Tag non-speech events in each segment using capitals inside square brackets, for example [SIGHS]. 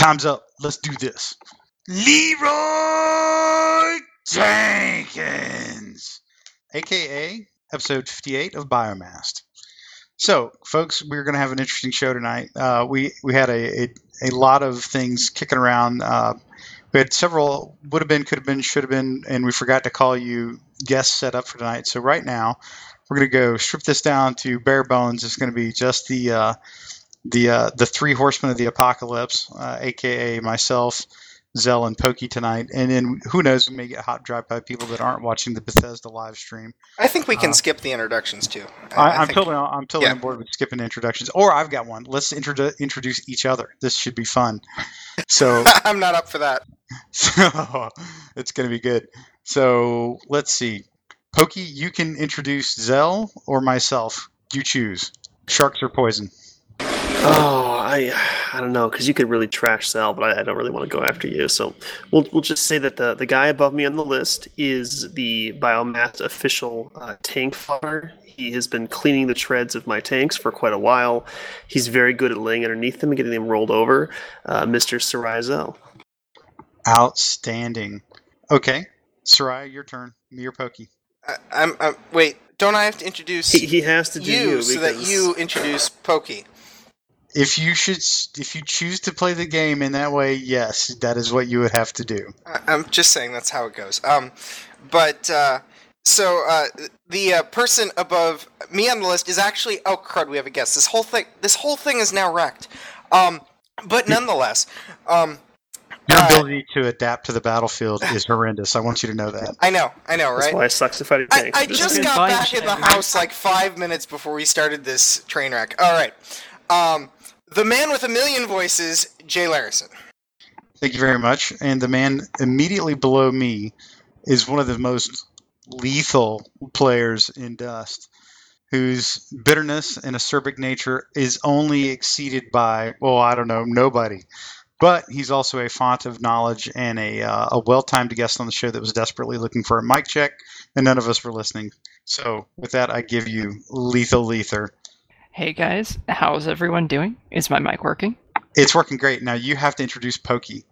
Time's up. Let's do this. Leroy Jenkins, aka episode 58 of Biomass. So, folks, we're going to have an interesting show tonight. Uh, we we had a, a, a lot of things kicking around. Uh, we had several would have been, could have been, should have been, and we forgot to call you guests set up for tonight. So right now, we're going to go strip this down to bare bones. It's going to be just the uh, the uh, the three horsemen of the apocalypse, uh, aka myself, Zell, and Pokey tonight. And then who knows, we may get hot dropped by people that aren't watching the Bethesda live stream. I think we can Uh, skip the introductions too. I, I'm think- totally I'm totally yeah. on board with skipping introductions. Or I've got one. Let's introdu- introduce each other. This should be fun. So [LAUGHS] I'm not up for that. [LAUGHS] so it's going to be good. So let's see. Pokey, you can introduce Zell or myself. You choose. Sharks or poison. Oh, I I don't know because you could really trash Sal, but I, I don't really want to go after you. So we'll we'll just say that the the guy above me on the list is the Biomass official uh, tank farmer. He has been cleaning the treads of my tanks for quite a while. He's very good at laying underneath them and getting them rolled over. Uh, Mr. Sarizel. Outstanding. Okay. Soraya, your turn. Me or Pokey? I, I'm, I'm. Wait, don't I have to introduce He, he has to do you, you, so that you introduce Pokey? If you should, if you choose to play the game in that way, yes, that is what you would have to do. I- I'm just saying that's how it goes. Um, but uh, so uh, the uh, person above me on the list is actually oh crud, we have a guest. This whole thing, this whole thing is now wrecked. Um, but nonetheless, um, Your Uh, ability to adapt to the battlefield is horrendous. I want you to know that. I know, I know, That's right? why it sucks to fight a I, tank. I This just got back in the house like five minutes before we started this train wreck. All right, um, the man with a million voices, Jay Larison. Thank you very much. And the man immediately below me is one of the most lethal players in Dust, whose bitterness and acerbic nature is only exceeded by, well, I don't know, nobody. But he's also a font of knowledge and a, uh, a well timed guest on the show that was desperately looking for a mic check, and none of us were listening. So, with that, I give you Lethal Lether. Hey guys, how's everyone doing? Is my mic working? It's working great. Now, you have to introduce Pokey.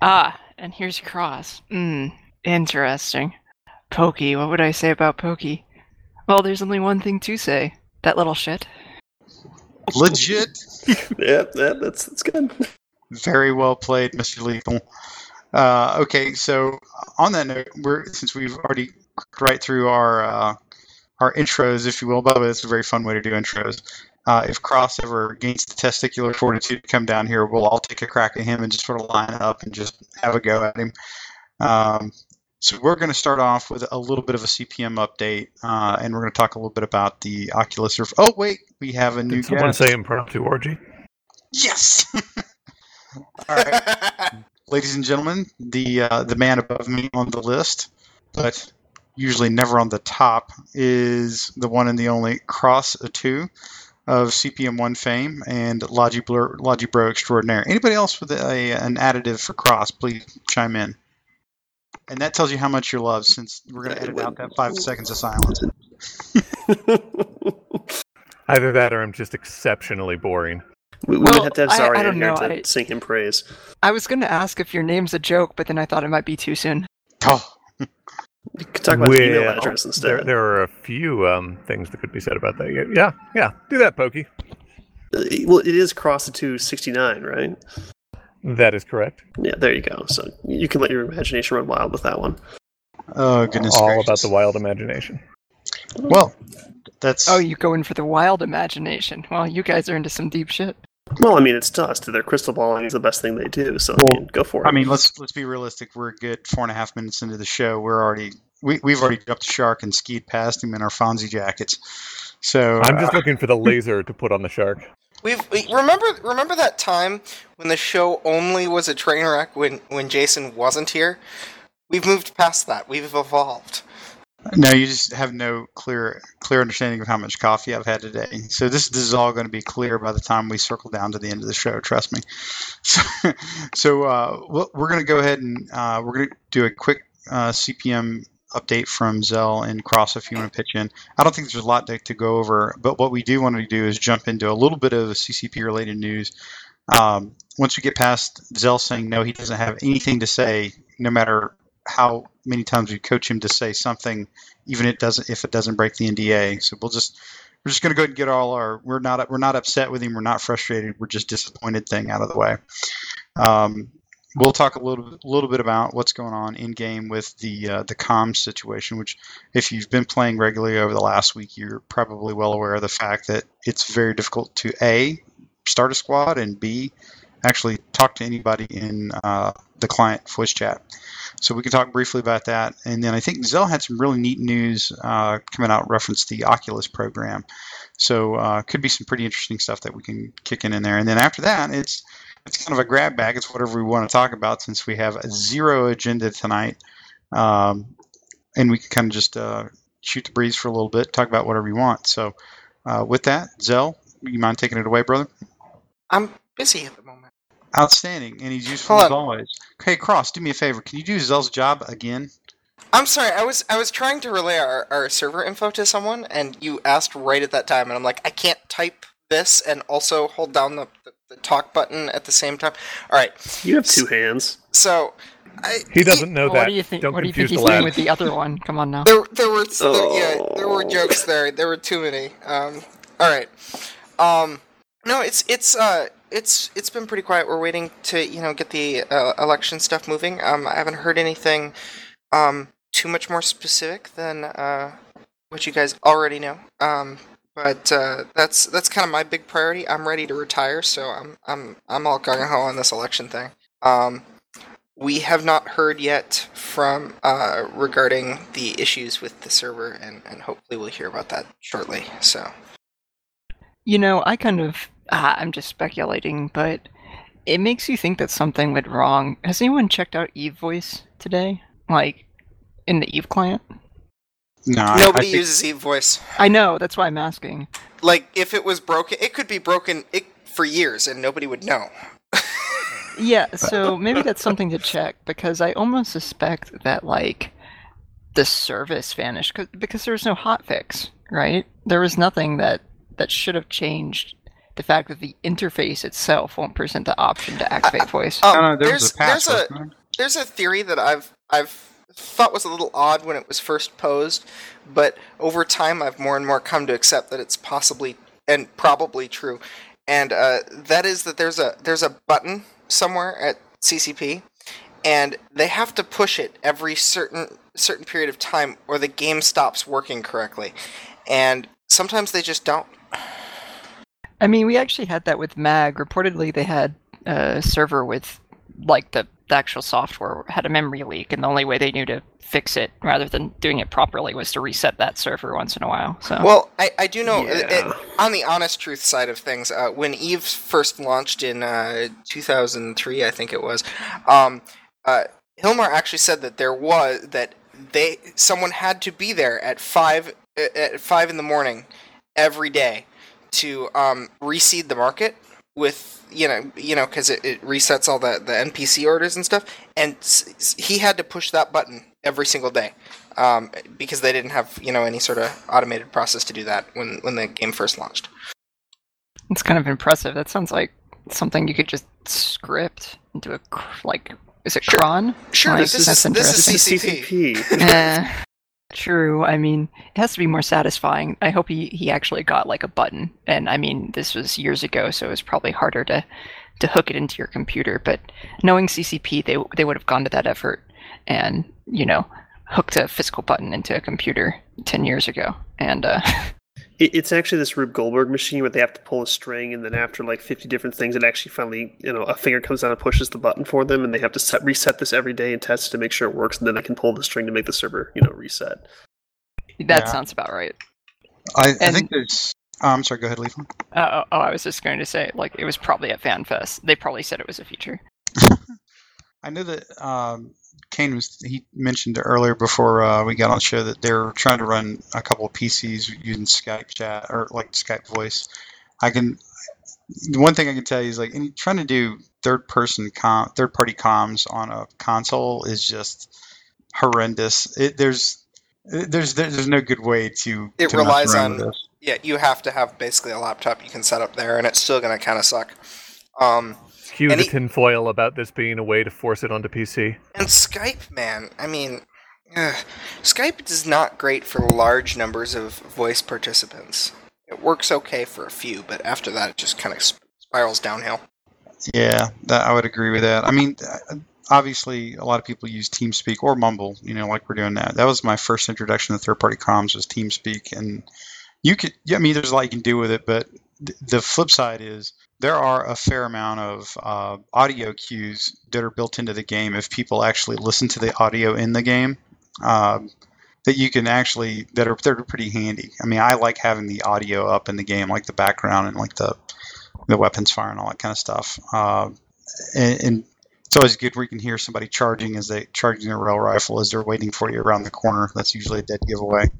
Ah, and here's Cross. Hmm, interesting. Pokey, what would I say about Pokey? Well, there's only one thing to say. That little shit. Legit. [LAUGHS] yeah, yeah, that's that's good. Very well played, Mr. Lethal. Uh, okay, so on that note, we're since we've already right through our uh, our intros, if you will. By the way, it's a very fun way to do intros. Uh, if Cross ever gains the testicular fortitude to come down here, we'll all take a crack at him and just sort of line up and just have a go at him. Um, so we're going to start off with a little bit of a CPM update, uh, and we're going to talk a little bit about the Oculus Rift. Oh wait, we have a new Did someone guest. say impromptu orgy? Yes. [LAUGHS] all right. [LAUGHS] ladies and gentlemen, the uh, the man above me on the list, but usually never on the top, is the one and the only Cross Atu of CPM One fame and Logi Blur, Logi Bro extraordinaire. Anybody else with a, an additive for Cross, please chime in. And that tells you how much you're loved, since we're going to edit out that five seconds of silence. [LAUGHS] Either that or I'm just exceptionally boring. we, we Well, would have to have I- I don't here know, to I- sing him praise. I was gonna ask if your name's a joke, but then I thought it might be too soon. Oh, [LAUGHS] We could talk about the email Well, address There, instead. there are a few um, things that could be said about that. Yeah, Yeah, yeah. Do that, Pokey. Uh, well, it is cross to 69, right? That is correct. Yeah, there you go. So you can let your imagination run wild with that one. oh goodness All gracious. about the wild imagination. Well, that's Oh, you go in for the wild imagination. Well, you guys are into some deep shit. Well, I mean, it's dust. Their crystal balling is the best thing they do. So I mean, go for it. I mean, let's let's be realistic. We're a good four and a half minutes into the show. We're already we we've already jumped the shark and skied past him in our Fonzie jackets. So I'm just uh, looking for the laser to put on the shark. We've we, remember remember that time when the show only was a train wreck when when Jason wasn't here. We've moved past that. We've evolved. No, you just have no clear clear understanding of how much coffee I've had today. So this this is all going to be clear by the time we circle down to the end of the show. Trust me. [LAUGHS] So, so uh, we're going to go ahead and uh, we're going to do a quick uh, CPM update from Zell and Cross if you want to pitch in. I don't think there's a lot to, to go over, but what we do want to do is jump into a little bit of CCP related news. Um, once we get past Zell saying no, he doesn't have anything to say, no matter how many times we coach him to say something, even it doesn't if it doesn't break the NDA. So we'll just we're just going to go ahead and get all our we're not we're not upset with him, we're not frustrated, we're just disappointed thing out of the way. Um, we'll talk a little little bit about what's going on in game with the uh, the comms situation. Which, if you've been playing regularly over the last week, you're probably well aware of the fact that it's very difficult to a start a squad and b actually talk to anybody in uh, the client voice chat. So we can talk briefly about that, and then I think Zell had some really neat news uh, coming out reference the Oculus program. So uh, could be some pretty interesting stuff that we can kick in in there. And then after that, it's it's kind of a grab bag. It's whatever we want to talk about since we have a zero agenda tonight, um, and we can kind of just uh, shoot the breeze for a little bit, talk about whatever you want. So uh, with that, Zell, you mind taking it away, brother? I'm busy at the. Outstanding, and he's useful Hold as on. always. Hey, Cross, do me a favor. Can you do Zell's job again? I'm sorry. I was I was trying to relay our, our server info to someone, and you asked right at that time, and I'm like, I can't type this and also hold down the, the, the talk button at the same time. All right. You have two hands. So I, He doesn't know what that. do you think? Don't what do you think confuse he's the doing lad. with the other one? Come on now. There, there were there, yeah, there were jokes there. There were too many. Um, all right. Um, no, it's it's uh it's it's been pretty quiet. We're waiting to you know get the uh, election stuff moving. Um, I haven't heard anything um too much more specific than uh what you guys already know. Um, but uh, that's that's kind of my big priority. I'm ready to retire, so I'm I'm I'm all gung ho on this election thing. Um, we have not heard yet from uh, regarding the issues with the server, and, and hopefully we'll hear about that shortly. So You know, I kind of. Ah, I'm just speculating, but it makes you think that something went wrong. Has anyone checked out Eve Voice today? Like, in the Eve client? No, I- I nobody think- uses Eve Voice. I know, that's why I'm asking. Like if it was broken, it could be broken it, for years, and nobody would know. [LAUGHS] Yeah, so maybe that's something to check because I almost suspect that like the service vanished because there was no hotfix, right? There was nothing that that should have changed the fact that the interface itself won't present the option to activate voice. Um, No, no, there there's a patch. there's a there's a theory that I've I've thought was a little odd when it was first posed, but over time I've more and more come to accept that it's possibly and probably true, and uh, that is that there's a there's a button somewhere at CCP, and they have to push it every certain certain period of time, or the game stops working correctly, and sometimes they just don't. I mean, we actually had that with Mag. Reportedly, they had a server with like the, the actual software had a memory leak, and the only way they knew to fix it, rather than doing it properly, was to reset that server once in a while. So Well, I, I do know uh, Yeah. uh, on the honest truth side of things, uh, when Eve first launched in uh, 2003, I think it was, um, uh, Hilmar actually said that there was that they someone had to be there at five uh, at five in the morning every day to um, reseed the market with you know you know because it, it resets all the the NPC orders and stuff, and s- s- he had to push that button every single day um, because they didn't have you know any sort of automated process to do that when when the game first launched. it's kind of impressive. That sounds like something you could just script into a cr- like. Is it Sure. cron? Sure, Like, this is this is interesting. CCP. CCP. [LAUGHS] [LAUGHS] True. I mean, it has to be more satisfying. I hope he, he actually got like a button. And I mean, this was years ago, so it was probably harder to, to hook it into your computer. But knowing CCP, they they would have gone to that effort and you know hooked a physical button into a computer ten years ago. And uh, [LAUGHS] it's actually this Rube Goldberg machine where they have to pull a string, and then after like 50 different things, it actually finally, you know, a finger comes down and pushes the button for them, and they have to set, reset this every day and test to make sure it works, and then they can pull the string to make the server, you know, reset. that Yeah. sounds about right. I, I think there's. Oh, I'm sorry. Go ahead, Leaf. Uh, oh, oh, I was just going to say, like, it was probably at FanFest. They probably said it was a feature. [LAUGHS] I know that um, Kane was. He mentioned earlier before uh, we got on the show that they're trying to run a couple of PCs using Skype chat or like Skype voice. I can. The one thing I can tell you is like any, trying to do third person com, third party comms on a console is just horrendous. It, there's there's there's no good way to. It to relies on- Yeah, you have to have basically a laptop you can set up there, and it's still going to kind of suck. Um, Cue And the he- tinfoil about this being a way to force it onto PC. and Skype, man, I mean, ugh, Skype is not great for large numbers of voice participants. It works okay for a few, but after that, it just kind of spirals downhill. Yeah, that, I would agree with that. I mean, uh, obviously, a lot of people use TeamSpeak or Mumble. You know, like we're doing that. That was my first introduction to third-party comms was TeamSpeak, and you could. Yeah, I mean, there's a lot you can do with it, but th- the flip side is there are a fair amount of uh, audio cues that are built into the game if people actually listen to the audio in the game. Um, that you can actually that are they're pretty handy. I mean, I like having the audio up in the game, like the background and like the the weapons fire and all that kind of stuff. Uh, and, and it's always good where you can hear somebody charging as they charging their rail rifle as they're waiting for you around the corner. That's usually a dead giveaway.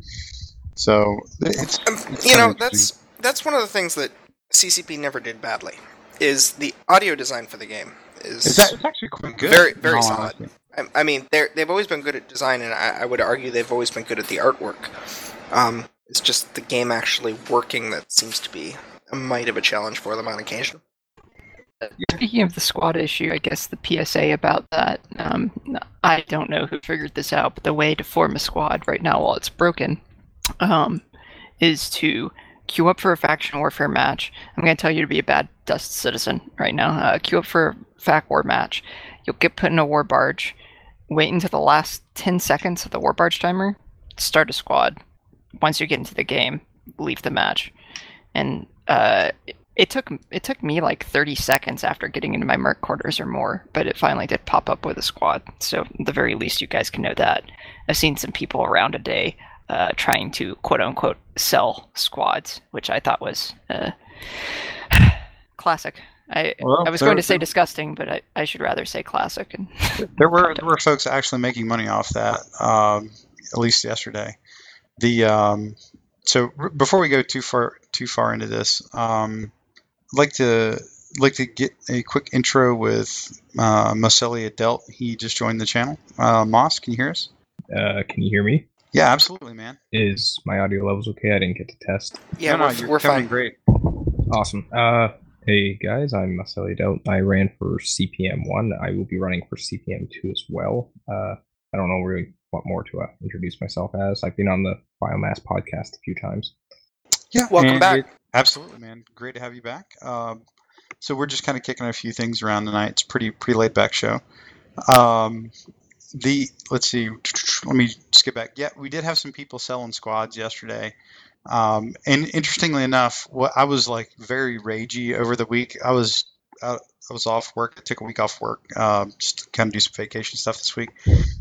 So it's, Um, it's you know, that's that's one of the things that CCP never did badly. Is the audio design for the game is it's, a- it's actually quite good. Very- very all solid. I, I mean, they're they've always been good at design, and I, I would argue they've always been good at the artwork. Um, it's just the game actually working that seems to be a mite of a challenge for them on occasion. Speaking of the squad issue, I guess the PSA about that, um, I don't know who figured this out, but the way to form a squad right now while it's broken um, is to queue up for a faction warfare match. I'm going to tell you to be a bad dust citizen right now. Uh, queue up for a fac war match. You'll get put in a war barge. Wait until the last 10 seconds of the war barge timer. Start a squad. Once you get into the game, leave the match. And uh, it took it took me like 30 seconds after getting into my merc quarters or more, but it finally did pop up with a squad. So the very least, you guys can know that. I've seen some people around a day uh, trying to quote unquote sell squads, which I thought was uh, [SIGHS] classic. I Well, I was going to say disgusting, but I, I should rather say classic. And There were [LAUGHS] there were folks actually making money off that, um, at least yesterday. The um, so r- before we go too far too far into this, um, I'd like to like to get a quick intro with uh, Moselia Delt. He just joined the channel. Uh, Moss, can you hear us? Uh, can you hear me? Yeah, absolutely, man. Is my audio levels okay? I didn't get to test. Yeah, no, no, we're, you're we're coming fine. great. Awesome. Uh, hey guys, I'm Marcelo Delt. I ran for CPM one. I will be running for CPM two as well. Uh, I don't know really what more to uh, introduce myself as. I've been on the Biomass podcast a few times. Yeah, Welcome and back. it- absolutely, man. Great to have you back. Um, so we're just kind of kicking a few things around tonight. It's pretty pretty laid back show. Um, the let's see. [TSK] Let me skip back. Yeah, we did have some people selling squads yesterday. Um, and interestingly enough, what I was like very ragey over the week. I was uh, I was off work. I took a week off work um, just to kind of do some vacation stuff this week.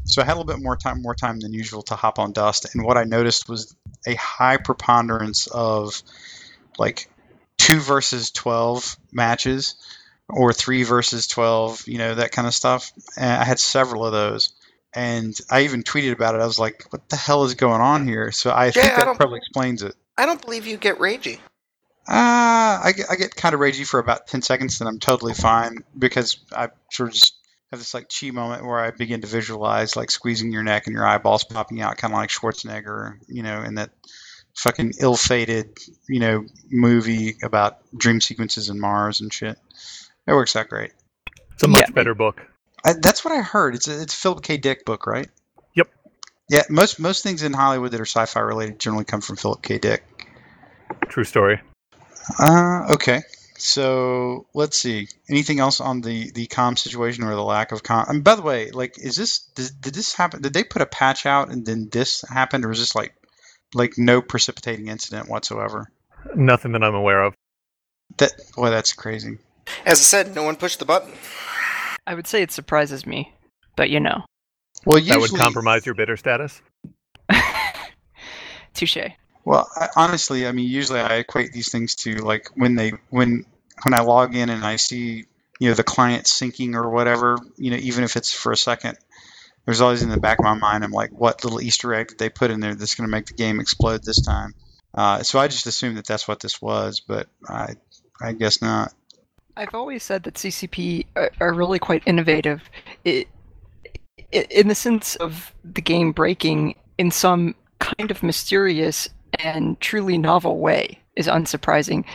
So I had a little bit more time, more time than usual to hop on Dust. And what I noticed was a high preponderance of like two versus 12 matches or three versus 12, you know, that kind of stuff. And I had several of those. And I even tweeted about it. I was like, what the hell is going on here? So I think Yeah, I that don't- probably explains it. I don't believe you get ragey. Uh, I get, I get kind of ragey for about 10 seconds and I'm totally fine because I sort of just have this like chi moment where I begin to visualize like squeezing your neck and your eyeballs popping out, kind of like Schwarzenegger, you know, in that fucking ill fated, you know, movie about dream sequences in Mars and shit. It works out great. It's a much Yeah. better book. I, that's what I heard. It's a, it's a Philip K. Dick book, right? Yep. Yeah, most most things in Hollywood that are sci-fi related generally come from Philip K. Dick. True story. Uh, okay. So let's see. Anything else on the the com situation or the lack of com? And by the way, like, is this did, did this happen? Did they put a patch out and then this happened, or is this like like no precipitating incident whatsoever? Nothing that I'm aware of. That boy, that's crazy. As I said, no one pushed the button. I would say it surprises me, but you know, Well, That would compromise your bitter status. [LAUGHS] touche. Well, I, honestly, I mean, usually I equate these things to like when they when when I log in and I see you know the client syncing or whatever, you know, even if it's for a second. There's always in the back of my mind, I'm like, what little Easter egg did they put in there that's going to make the game explode this time? Uh, so I just assumed that that's what this was, but I, I guess not. I've always said that CCP are, are really quite innovative, i i in the sense of the game breaking in some kind of mysterious and truly novel way is unsurprising.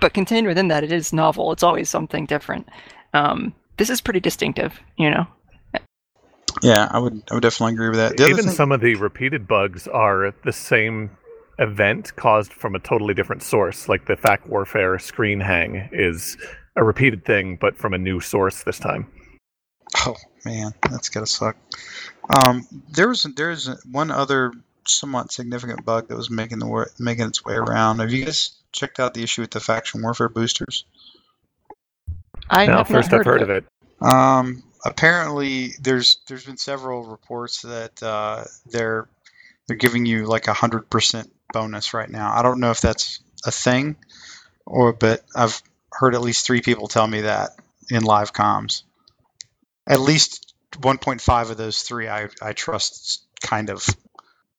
but contained within that, it is novel. It's always something different. Um, this is pretty distinctive, you know. Yeah, I would I would definitely agree with that. The Even thing- some of the repeated bugs are the same event caused from a totally different source. Like the FAC Warfare screen hang is a repeated thing, but from a new source this time. Oh man, that's gotta suck. Um, there was there's one other somewhat significant bug that was making the wa- making its way around. Have you guys checked out the issue with the faction warfare boosters? I no, have first not I've heard of it. Um, apparently, there's there's been several reports that uh, they're they're giving you like a hundred percent bonus right now. I don't know if that's a thing, or but I've heard at least three people tell me that in live comms. At least 1.5 of those three I, I trust kind of.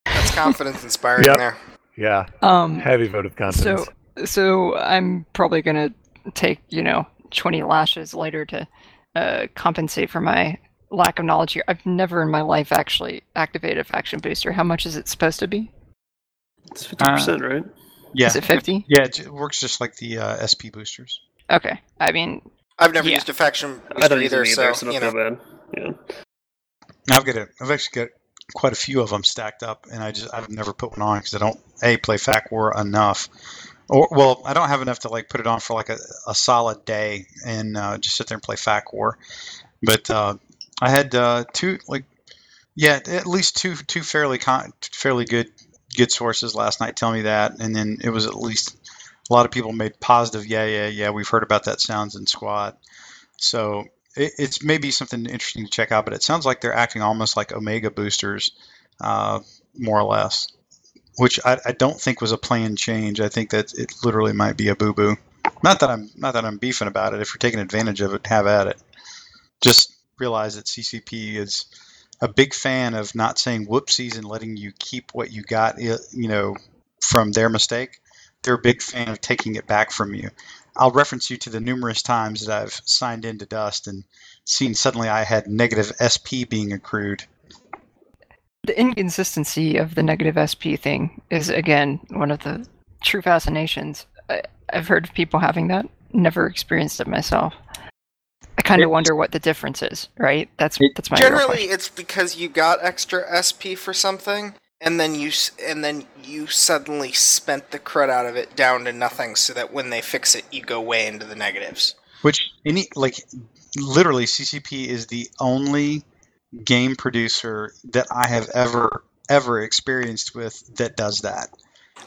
That's confidence inspiring Yep. there. Yeah, Um, heavy vote of confidence. So, so I'm probably gonna take you know 20 lashes later to uh, compensate for my lack of knowledge here. I've never in my life actually activated a faction booster. How much is it supposed to be? It's fifty percent, right? Yeah. Is it 50? Yeah, it works just like the uh, SP boosters. Okay. I mean, I've never Yeah. used a faction I don't either, either, so, so you know. bad. Yeah. I've got a, I've actually got quite a few of them stacked up, and I just I've never put one on because I don't a play FAC War enough, or well I don't have enough to like put it on for like a, a solid day and uh, just sit there and play FAC War. But uh, I had uh, two like yeah at least two two fairly con- fairly good good sources last night tell me that, and then it was at least a lot of people made positive yeah yeah yeah we've heard about that sounds in squad. So it, it's maybe something interesting to check out, but it sounds like they're acting almost like Omega boosters, uh, more or less, which I, I don't think was a planned change. I think that it literally might be a boo boo. Not that I'm not that I'm beefing about it. If you're taking advantage of it, have at it. Just realize that CCP is a big fan of not saying whoopsies and letting you keep what you got, you know, from their mistake. They're a big fan of taking it back from you. I'll reference you to the numerous times that I've signed into Dust and seen suddenly I had negative SP being accrued. the inconsistency of the negative SP thing is again one of the true fascinations. I, I've heard of people having that. Never experienced it myself. I kind of wonder what the difference is. Right? That's It- that's my Generally, question. it's because you got extra SP for something, and then you and then you suddenly spent the crud out of it down to nothing, so that when they fix it, you go way into the negatives. Which any like literally CCP is the only game producer that I have ever ever experienced with that does that.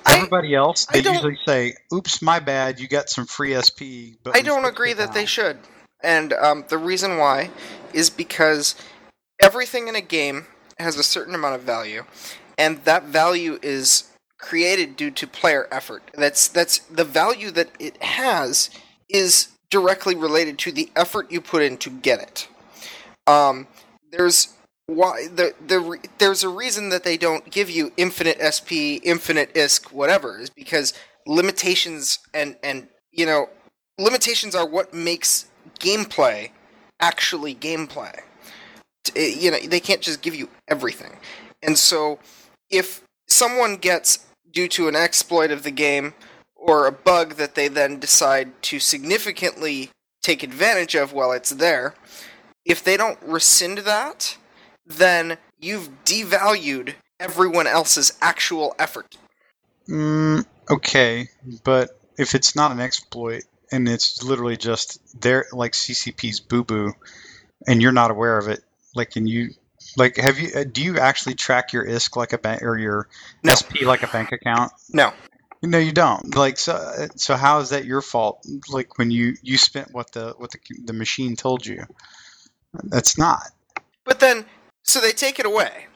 I- Everybody else, they usually say, "Oops, my bad. You got some free SP." But I don't agree it that they should. And um, the reason why is because everything in a game has a certain amount of value, and that value is created due to player effort. That's that's the value that it has is directly related to the effort you put in to get it. Um, there's why the the re- there's a reason that they don't give you infinite SP, infinite ISK, whatever, is because limitations and and you know limitations are what makes gameplay actually gameplay. T- eh, You know, they can't just give you everything. And so if someone gets due to an exploit of the game or a bug that they then decide to significantly take advantage of while it's there, if they don't rescind that, then you've devalued everyone else's actual effort. Mm, okay, but if it's not an exploit and it's literally just their like CCP's boo boo, and you're not aware of it, like, can you, like, have you, uh, do you actually track your ISK like a bank or your No. SP like a bank account? No. No, you don't. Like, so, so how is that your fault? Like, when you you spent what the what the the machine told you, that's not. But then, so they take it away,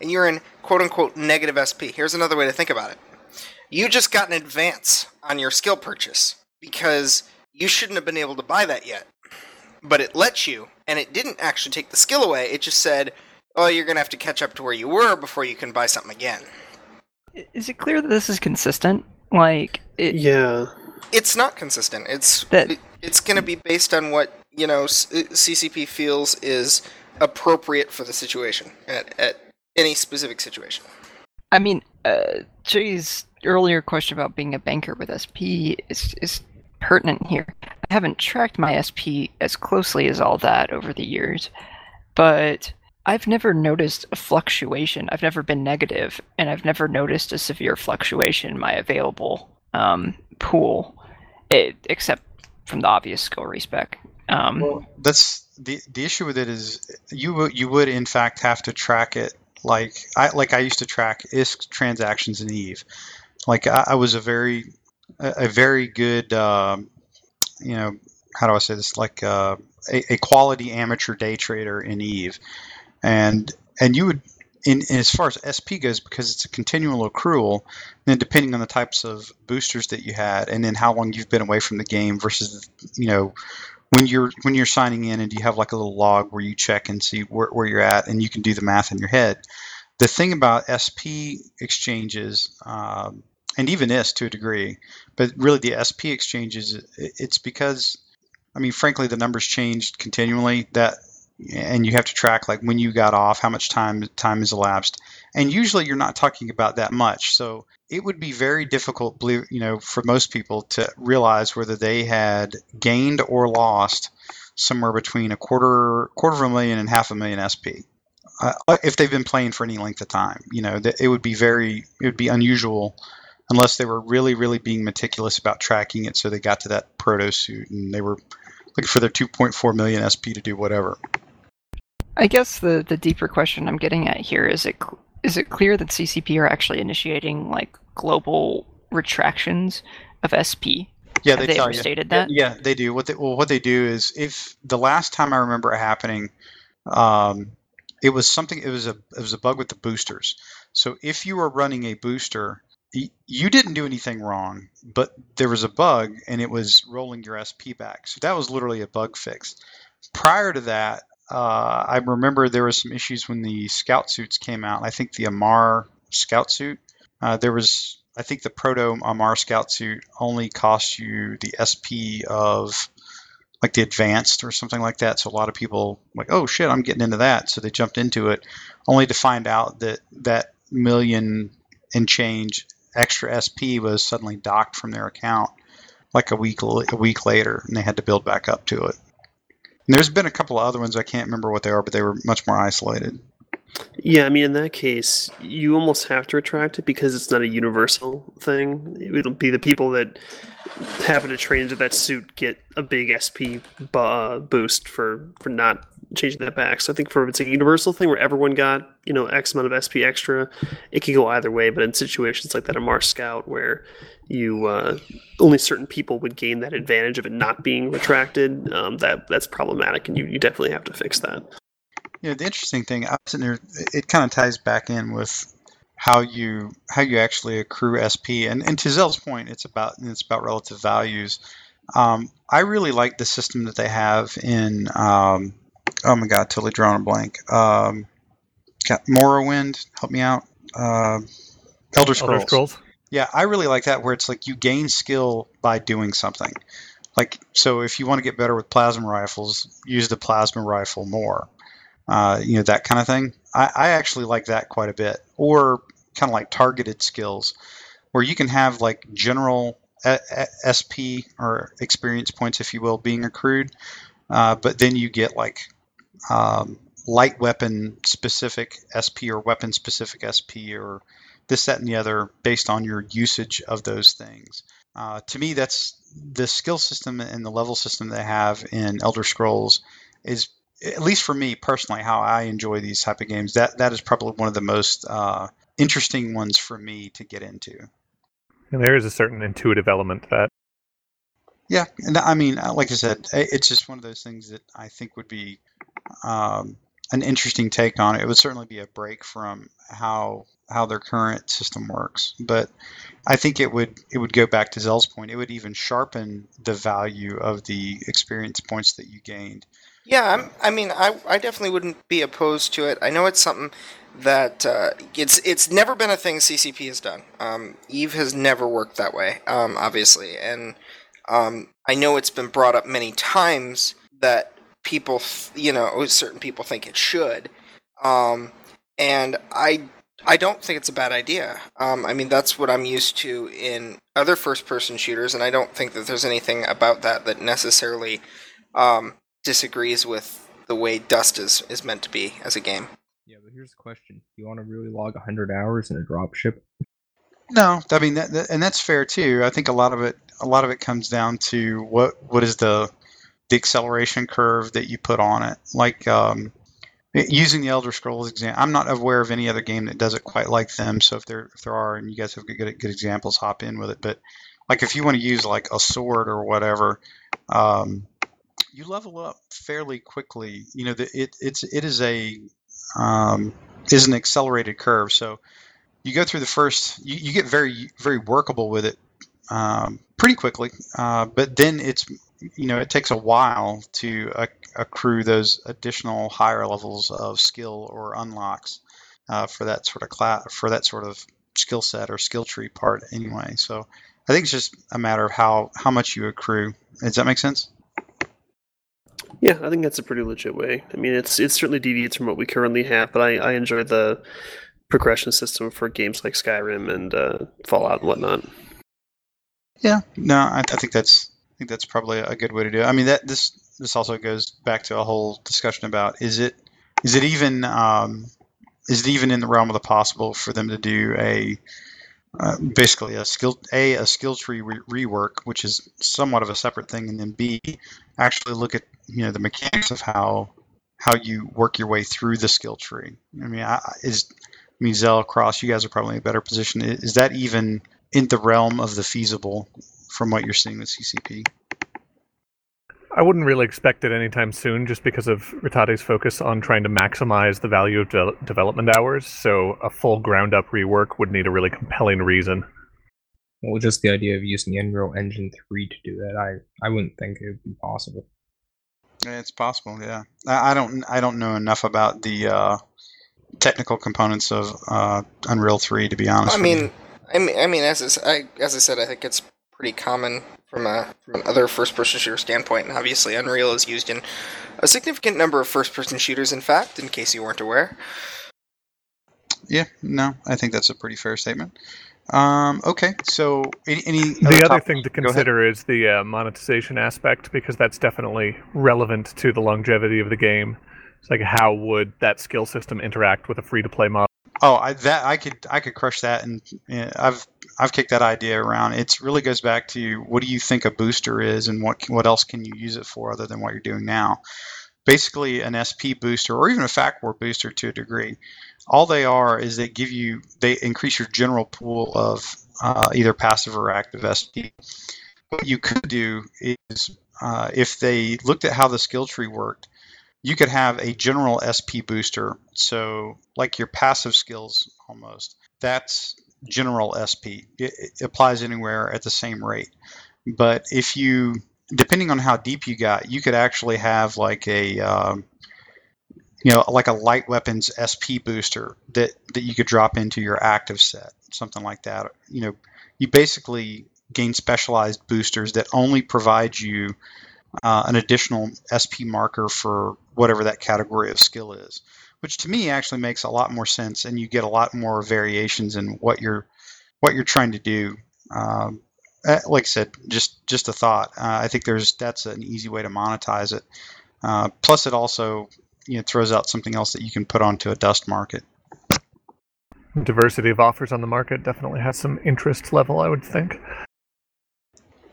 and you're in quote unquote negative SP. Here's another way to think about it you just got an advance on your skill purchase because you shouldn't have been able to buy that yet. But it lets you, and it didn't actually take the skill away, it just said, oh, you're going to have to catch up to where you were before you can buy something again. Is it clear that this is consistent? Like, it, Yeah. It's not consistent. It's That- it- it's going to be based on what you know s- CCP feels is appropriate for the situation at, at any specific situation. I mean, uh, Jay's earlier question about being a banker with SP is is pertinent here. I haven't tracked my SP as closely as all that over the years, but I've never noticed a fluctuation. I've never been negative, and I've never noticed a severe fluctuation in my available um, pool, it, except from the obvious skill respec. Um, Well, that's the the issue with it is you would you would in fact have to track it like I like I used to track ISK transactions in Eve. Like I, I was a very a, very good um, you know how do I say this like uh, a, a quality amateur day trader in Eve, and and you would in, in as far as SP goes because it's a continual accrual. Then depending on the types of boosters that you had, and then how long you've been away from the game versus you know when you're when you're signing in and you have like a little log where you check and see where, where you're at and you can do the math in your head the thing about sp exchanges um, and even is to a degree but really the sp exchanges, it's because i mean frankly the numbers changed continually that and you have to track like when you got off how much time time has elapsed and usually you're not talking about that much so it would be very difficult, you know, for most people to realize whether they had gained or lost somewhere between a quarter quarter of a million and half a million SP. Uh, if they've been playing for any length of time, you know, it would be very it would be unusual unless they were really really being meticulous about tracking it, so they got to that proto suit and they were looking for their 2.4 million SP to do whatever. I guess the, the deeper question I'm getting at here is it is it clear that CCP are actually initiating like global retractions of SP? Yeah, Have they, they stated that? Yeah, they do. What they well, what they do is if the last time I remember it happening, um, it was something. It was a it was a bug with the boosters. So if you were running a booster, you didn't do anything wrong, but there was a bug and it was rolling your SP back. So that was literally a bug fix. Prior to that, uh, I remember there was some issues when the scout suits came out. I think the Amarr scout suit. Uh, there was, I think the Proto Amarr scout suit only cost you the SP of like the advanced or something like that. So a lot of people like, oh shit, I'm getting into that. So they jumped into it, only to find out that that million and change extra SP was suddenly docked from their account like a week a week later, and they had to build back up to it. And there's been a couple of other ones I can't remember what they are, but they were much more isolated. Yeah, I mean, in that case, you almost have to retract it because it's not a universal thing. It'll be the people that happen to trade into that suit get a big SP uh, boost for for not changing that back. So I think for if it's a universal thing where everyone got you know X amount of SP extra, it could go either way. But in situations like that of Mars Scout where you uh, only certain people would gain that advantage of it not being retracted, um, that that's problematic, and you, you definitely have to fix that. Yeah, the interesting thing, I was sitting there, it kind of ties back in with how you how you actually accrue SP. And, and to Zell's point, it's about it's about relative values. Um, I really like the system that they have in. Um, oh my god, totally drawn a blank. Um, got Morrowind, help me out. Uh, Elder Scrolls. Elder Scrolls. Yeah, I really like that where it's like you gain skill by doing something. Like so, if you want to get better with plasma rifles, use the plasma rifle more. Uh, you know that kind of thing. I, I actually like that quite a bit. Or kind of like targeted skills, where you can have like general SP or experience points, if you will, being accrued, uh, but then you get like um, light weapon specific SP or weapon specific SP or this, that, and the other based on your usage of those things. Uh, to me, that's the skill system and the level system they have in Elder Scrolls is, at least for me personally, how I enjoy these type of games. That that is probably one of the most uh, interesting ones for me to get into. And there is a certain intuitive element to that. Yeah, and I mean, like I said, it's just one of those things that I think would be um, an interesting take on it. It would certainly be a break from how how their current system works, but I think it would it would go back to Zell's point. It would even sharpen the value of the experience points that you gained. Yeah, I'm, I mean, I, I definitely wouldn't be opposed to it. I know it's something that uh, it's it's never been a thing CCP has done. Um, Eve has never worked that way, um, obviously, and um, I know it's been brought up many times that people, th- you know, certain people think it should, um, and I I don't think it's a bad idea. Um, I mean, that's what I'm used to in other first-person shooters, and I don't think that there's anything about that that necessarily um, disagrees with the way Dust is is meant to be as a game. Yeah, but here's the question: Do you want to really log 100 hours in a dropship? No, I mean, that, that- and that's fair too. I think a lot of it, a lot of it comes down to what what is the the acceleration curve that you put on it. Like um, using the Elder Scrolls example, I'm not aware of any other game that does it quite like them. So if there if there are, and you guys have good good examples, hop in with it. But like if you want to use like a sword or whatever, um, you level up fairly quickly. You know, the, it it's it is a um, is an accelerated curve. So you go through the first, you, you get very very workable with it um, pretty quickly, uh, but then it's you know it takes a while to acc- accrue those additional higher levels of skill or unlocks uh, for that sort of class for that sort of skill set or skill tree part anyway. So I think it's just a matter of how how much you accrue. Does that make sense? Yeah, I think that's a pretty legit way. I mean, it's it certainly deviates from what we currently have, but I, I enjoy the progression system for games like Skyrim and uh, Fallout and whatnot. Yeah, no, I, I think that's think that's probably a good way to do it. I mean, that this this also goes back to a whole discussion about is it is it even um, is it even in the realm of the possible for them to do a uh, basically a skill a a skill tree re- rework, which is somewhat of a separate thing, and then b actually look at you know the mechanics of how how you work your way through the skill tree. I mean, I, is I mean Zell Cross, you guys are probably in a better position. I- Is that even in the realm of the feasible from what you're seeing with CCP? I wouldn't really expect it anytime soon, just because of Rattati's focus on trying to maximize the value of de- development hours. So a full ground up rework would need a really compelling reason. Well, just the idea of using Unreal Engine 3 to do that, I, I wouldn't think it would be possible. It's possible. Yeah, I, I don't I don't know enough about the uh, technical components of uh, Unreal Three to be honest. I with you. mean, I mean, I mean, as I, s- I- as I said, I think it's pretty common from a from another first-person shooter standpoint. And obviously, Unreal is used in a significant number of first-person shooters. In fact, in case you weren't aware. yeah, no, I think that's a pretty fair statement. Um, okay, so any, any The other top- thing to consider is the uh, monetization aspect, because that's definitely relevant to the longevity of the game. It's like how would that skill system interact with a free to play model? Oh, I, that I could I could crush that, and I've I've kicked that idea around. It really goes back to what do you think a booster is, and what what else can you use it for other than what you're doing now? Basically, an SP booster or even a fact war booster to a degree. All they are is they give you they increase your general pool of uh, either passive or active SP. What you could do is uh, if they looked at how the skill tree worked, you could have a general SP booster. So, like your passive skills almost, that's general SP. It, it applies anywhere at the same rate. But if you, depending on how deep you got, you could actually have like a, um, you know, like a light weapons SP booster that, that you could drop into your active set, something like that. You know, you basically gain specialized boosters that only provide you uh, an additional SP marker for whatever that category of skill is, which to me actually makes a lot more sense, and you get a lot more variations in what you're what you're trying to do. Um, eh, like I said, just just a thought. Uh, I think there's that's an easy way to monetize it. Uh, plus, it also you know throws out something else that you can put onto a dust market. Diversity of offers on the market definitely has some interest level, I would think.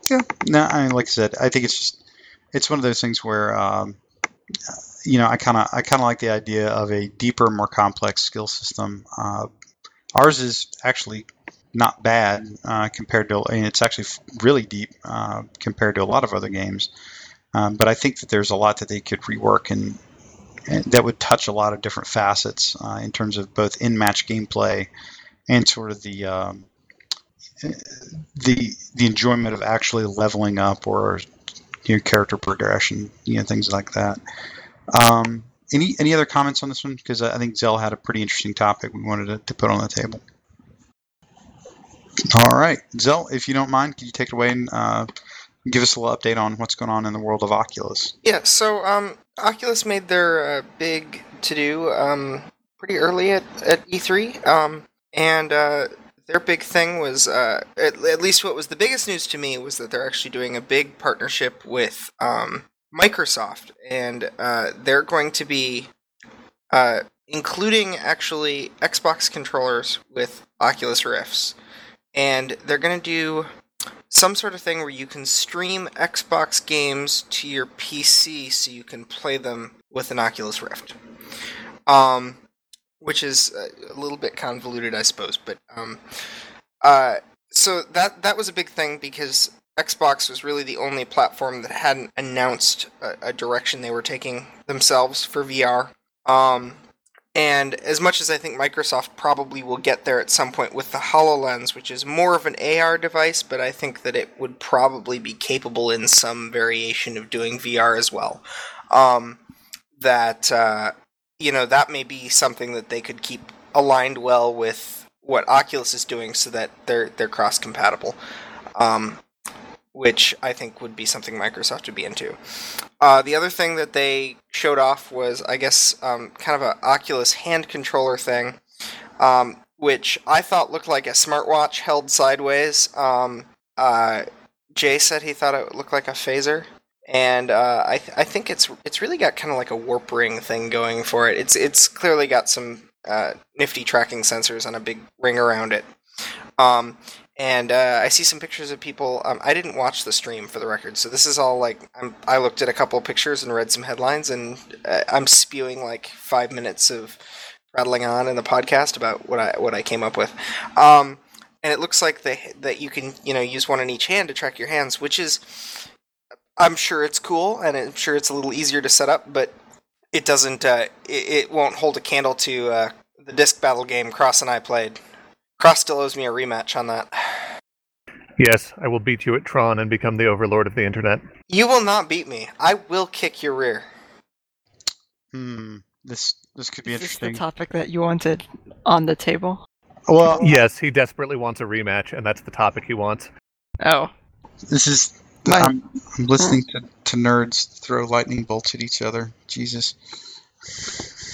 Yeah, no, I mean, like I said, I think it's just it's one of those things where um, you know I kind of I kind of like the idea of a deeper, more complex skill system. Uh, ours is actually not bad uh, compared to. and it's actually really deep uh, compared to a lot of other games. Um, but I think that there's a lot that they could rework and, and that would touch a lot of different facets uh, in terms of both in-match gameplay and sort of the um, the the enjoyment of actually leveling up or you know, character progression, you know, things like that. Um, any any other comments on this one? Because I think Zell had a pretty interesting topic we wanted to, to put on the table. All right, Zell, if you don't mind, could you take it away and uh, give us a little update on what's going on in the world of Oculus? Yeah, so um, Oculus made their uh, big to do um, pretty early at, at E3, um, and uh, their big thing was, uh, at, at least what was the biggest news to me was that they're actually doing a big partnership with um, Microsoft, and uh, they're going to be uh, including actually Xbox controllers with Oculus Rifts, and they're going to do some sort of thing where you can stream Xbox games to your PC so you can play them with an Oculus Rift. Um, which is a little bit convoluted, I suppose, but um, uh, so that that was a big thing because Xbox was really the only platform that hadn't announced a, a direction they were taking themselves for VR. Um, and as much as I think Microsoft probably will get there at some point with the HoloLens, which is more of an AR device, but I think that it would probably be capable in some variation of doing VR as well. Um, that uh, you know that may be something that they could keep aligned well with what Oculus is doing, so that they're they're cross compatible. Um, which I think would be something Microsoft would be into. Uh, the other thing that they showed off was, I guess, um, kind of an Oculus hand controller thing, um, which I thought looked like a smartwatch held sideways. Um, uh, Jay said he thought it looked like a phaser, and uh, I, th- I think it's it's really got kind of like a warp ring thing going for it. It's it's clearly got some uh, nifty tracking sensors and a big ring around it. Um, and uh, I see some pictures of people. Um, I didn't watch the stream for the record, so this is all like I'm, i looked at a couple pictures and read some headlines, and uh, I'm spewing like five minutes of rattling on in the podcast about what I what I came up with. Um, and it looks like they, that you can you know use one in each hand to track your hands, which is I'm sure it's cool, and I'm sure it's a little easier to set up, but it doesn't uh, it, it, won't hold a candle to uh, the disc battle game Cross and I played. Cross still owes me a rematch on that. Yes, I will beat you at Tron and become the overlord of the internet. You will not beat me. I will kick your rear. Hmm. This this could be Is this interesting. the topic that you wanted on the table? Well, Yes, he desperately wants a rematch, and that's the topic he wants. Oh, this is. My- I'm, I'm listening to, to nerds throw lightning bolts at each other. Jesus.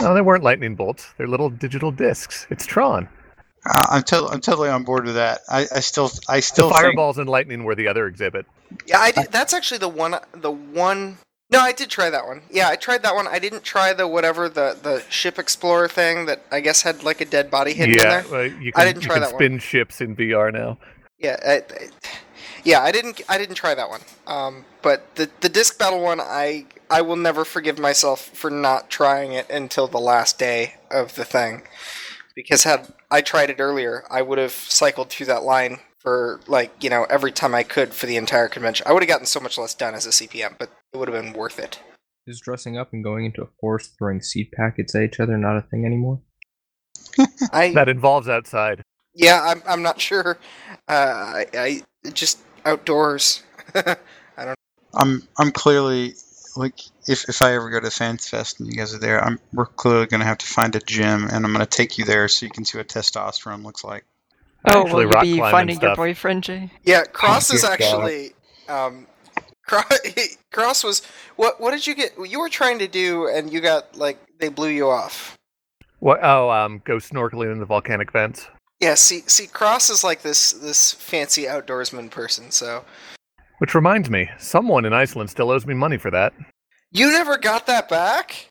No, they weren't lightning bolts. They're little digital discs. It's Tron. Uh, I'm, to- I'm totally on board with that. I, I still I still the think- fireballs and lightning were the other exhibit. Yeah, I did. That's actually the one. The one. No, I did try that one. Yeah, I tried that one. I didn't try the whatever the the ship explorer thing that I guess had like a dead body hidden in yeah, there. well, you I didn't you try can that one. spin ships in VR now. Yeah, I, I- yeah, I didn't. I didn't try that one. Um, but the the disc battle one, I I will never forgive myself for not trying it until the last day of the thing, because had I tried it earlier, I would have cycled through that line for like you know every time I could for the entire convention. I would have gotten so much less done as a CPM, but it would have been worth it. Is dressing up and going into a forest throwing seed packets at each other not a thing anymore? [LAUGHS] I That involves outside. yeah, I'm I'm not sure. Uh, I, just outdoors. I just outdoors. [LAUGHS] I'm I'm clearly like if if I ever go to Fans Fest and you guys are there, I'm we're clearly gonna have to find a gym and I'm gonna take you there so you can see what testosterone looks like. Oh, will you be climb and finding your boyfriend, Jay? Yeah, Cross is actually. Um, [LAUGHS] Cross, [LAUGHS] Cross was what? What did you get? You were trying to do, and you got like they blew you off. What? Oh, um, go snorkeling in the volcanic vents. Yeah, see, see, Cross is like this this fancy outdoorsman person. So Which reminds me, someone in Iceland still owes me money for that. you never got that back.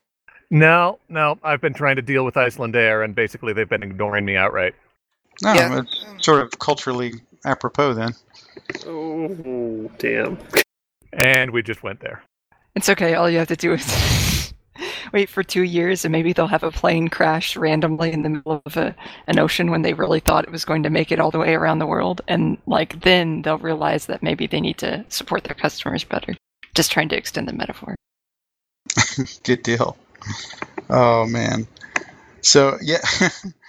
No, no, I've been trying to deal with Iceland Air, and basically they've been ignoring me outright. No, Yeah. it's sort of culturally apropos then. Oh, damn. And we just went there. It's okay. All you have to do is wait for two years, and maybe they'll have a plane crash randomly in the middle of a, an ocean when they really thought it was going to make it all the way around the world, and like then they'll realize that maybe they need to support their customers better. Just trying to extend the metaphor. [LAUGHS] Good deal. Oh man. So yeah, [LAUGHS]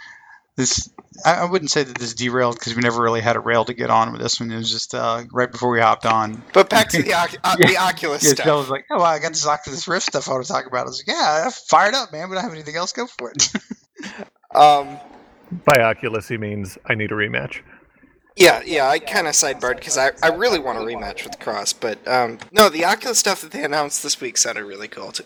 this I, I wouldn't say that this derailed because we never really had a rail to get on with this one. It was just uh, right before we hopped on. But back to the Oc- [LAUGHS] uh, the Oculus Yeah, stuff. Joe was like, "Oh, I got this Oculus Rift stuff I want to talk about." I was like, "Yeah, fired up, man. We don't have anything else. Go for it." [LAUGHS] Um, By Oculus, he means I need a rematch. Yeah, yeah, I kind of sidebarred because I, I really want a rematch with Cross, but um, no, the Oculus stuff that they announced this week sounded really cool too.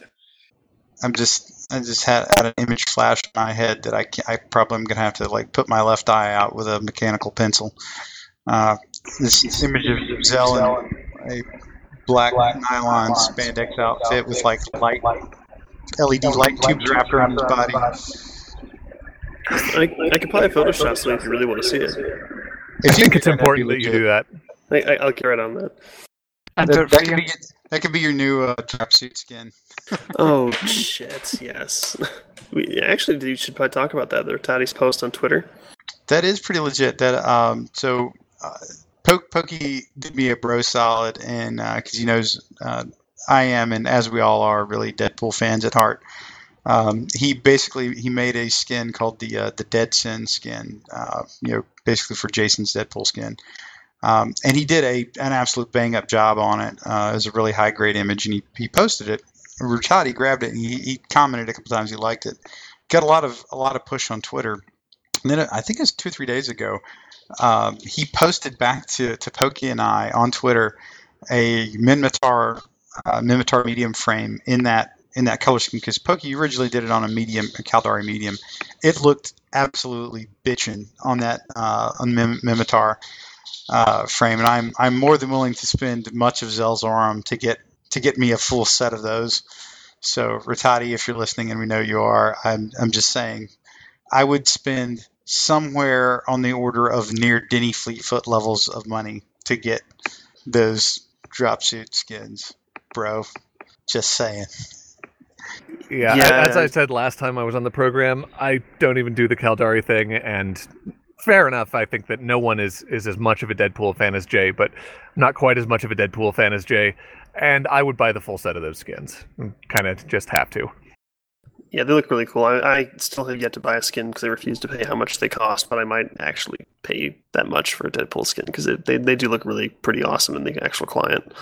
I'm just I just had, had an image flash in my head that I can I probably am gonna have to like put my left eye out with a mechanical pencil. Uh, this, this image of Zell in a black, nylon spandex outfit with like light LED light tubes wrapped around his body. I, I could probably Photoshop something if you really want to see it. I think it's important that you do that. I, I, I'll get right on that. I'd That, that for could be that could be your new uh, tracksuit skin. [LAUGHS] Oh shit! Yes. [LAUGHS] We actually you should probably talk about that. There, Toddy's post on Twitter. That is pretty legit. That um, so uh, po- Pokey did me a bro solid, and because he knows uh, I am, and as we all are, really Deadpool fans at heart. Um, he basically he made a skin called the uh, the Dead Sin skin. Uh, you know, basically for Jason's Deadpool skin. Um, and he did a an absolute bang up job on it. Uh, it was a really high grade image, and he, he posted it. Rattati grabbed it and he, he commented a couple times he liked it. Got a lot of a lot of push on Twitter. And then I think it was two or three days ago. Um, he posted back to to Pokey and I on Twitter a Minmatar uh, Minmatar medium frame in that in that color scheme because Pokey originally did it on a medium, a Caldari medium. It looked absolutely bitchin' on that uh, on Mim- Minmatar uh, frame, and I'm I'm more than willing to spend much of Zelzorum to get to get me a full set of those. So Rattati, if you're listening, and we know you are, I'm I'm just saying, I would spend somewhere on the order of near Denny Fleetfoot levels of money to get those dropsuit skins, bro. Just saying. Yeah, Yeah. as I said last time I was on the program, I don't even do the Caldari thing, and fair enough. I think that no one is is as much of a Deadpool fan as Jay, but not quite as much of a Deadpool fan as Jay. And I would buy the full set of those skins. Kind of just have to. Yeah, they look really cool. I, I still have yet to buy a skin because I refuse to pay how much they cost, but I might actually pay that much for a Deadpool skin because they, they do look really pretty awesome in the actual client.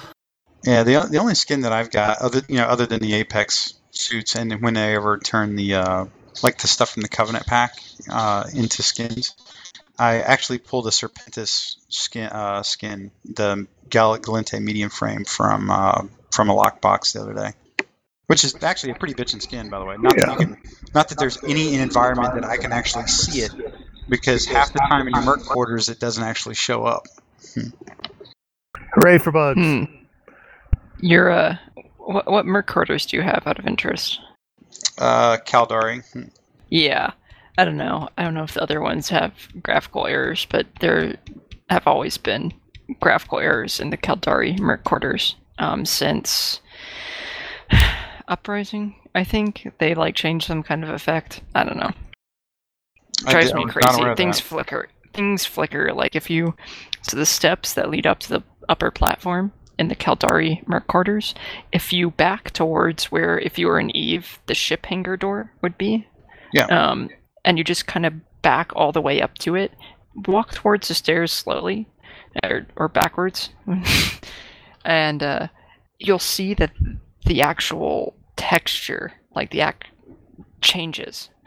Yeah, the the only skin that I've got, other you know, other than the Apex suits, and when I ever turn the uh, like the stuff from the Covenant pack uh, into skins, I actually pulled a Serpentis skin, uh, skin, the Gal- Gallente medium frame from uh, from a lockbox the other day, which is actually a pretty bitchin' skin, by the way. Not that you can, not that there's any environment that I can actually see it, because half the time in your Merc quarters it doesn't actually show up. Hooray for bugs! Hmm. Your uh, what what merc quarters do you have out of interest? Uh, Caldari. Hmm. Yeah, I don't know. I don't know if the other ones have graphical errors, but there have always been graphical errors in the Caldari merc quarters um, since [SIGHS] Uprising. I think they like changed some kind of effect. I don't know. I drives did- me crazy. Things that. flicker. Things flicker. Like if you, so the steps that lead up to the upper platform in the Caldari Merc quarters, if you back towards where, if you were in Eve, the ship hangar door would be. Yeah. Um, and you just kind of back all the way up to it, walk towards the stairs slowly, or or backwards, [LAUGHS] and uh, you'll see that the actual texture, like the act, changes. [LAUGHS]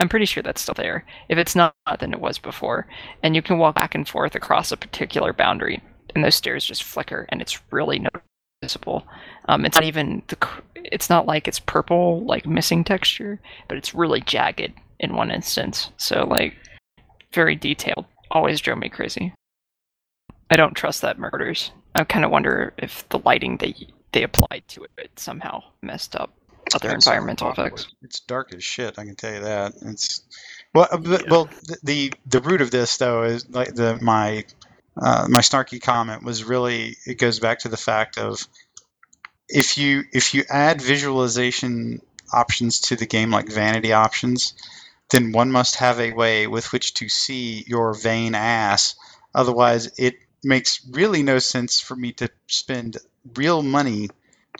I'm pretty sure that's still there. If it's not, then it was before. And you can walk back and forth across a particular boundary, and those stairs just flicker, and it's really noticeable. Um, it's not even the. It's not like it's purple, like missing texture, but it's really jagged in one instance. So like, very detailed. Always drove me crazy. I don't trust that murders. I kind of wonder if the lighting they they applied to it somehow messed up other That's environmental effects. It's dark as shit. I can tell you that. It's well, uh, Yeah. well. th- The the root of this though is like the my uh, my snarky comment was really it goes back to the fact of if you if you add visualization options to the game like vanity options, then one must have a way with which to see your vain ass. Otherwise, it makes really no sense for me to spend real money,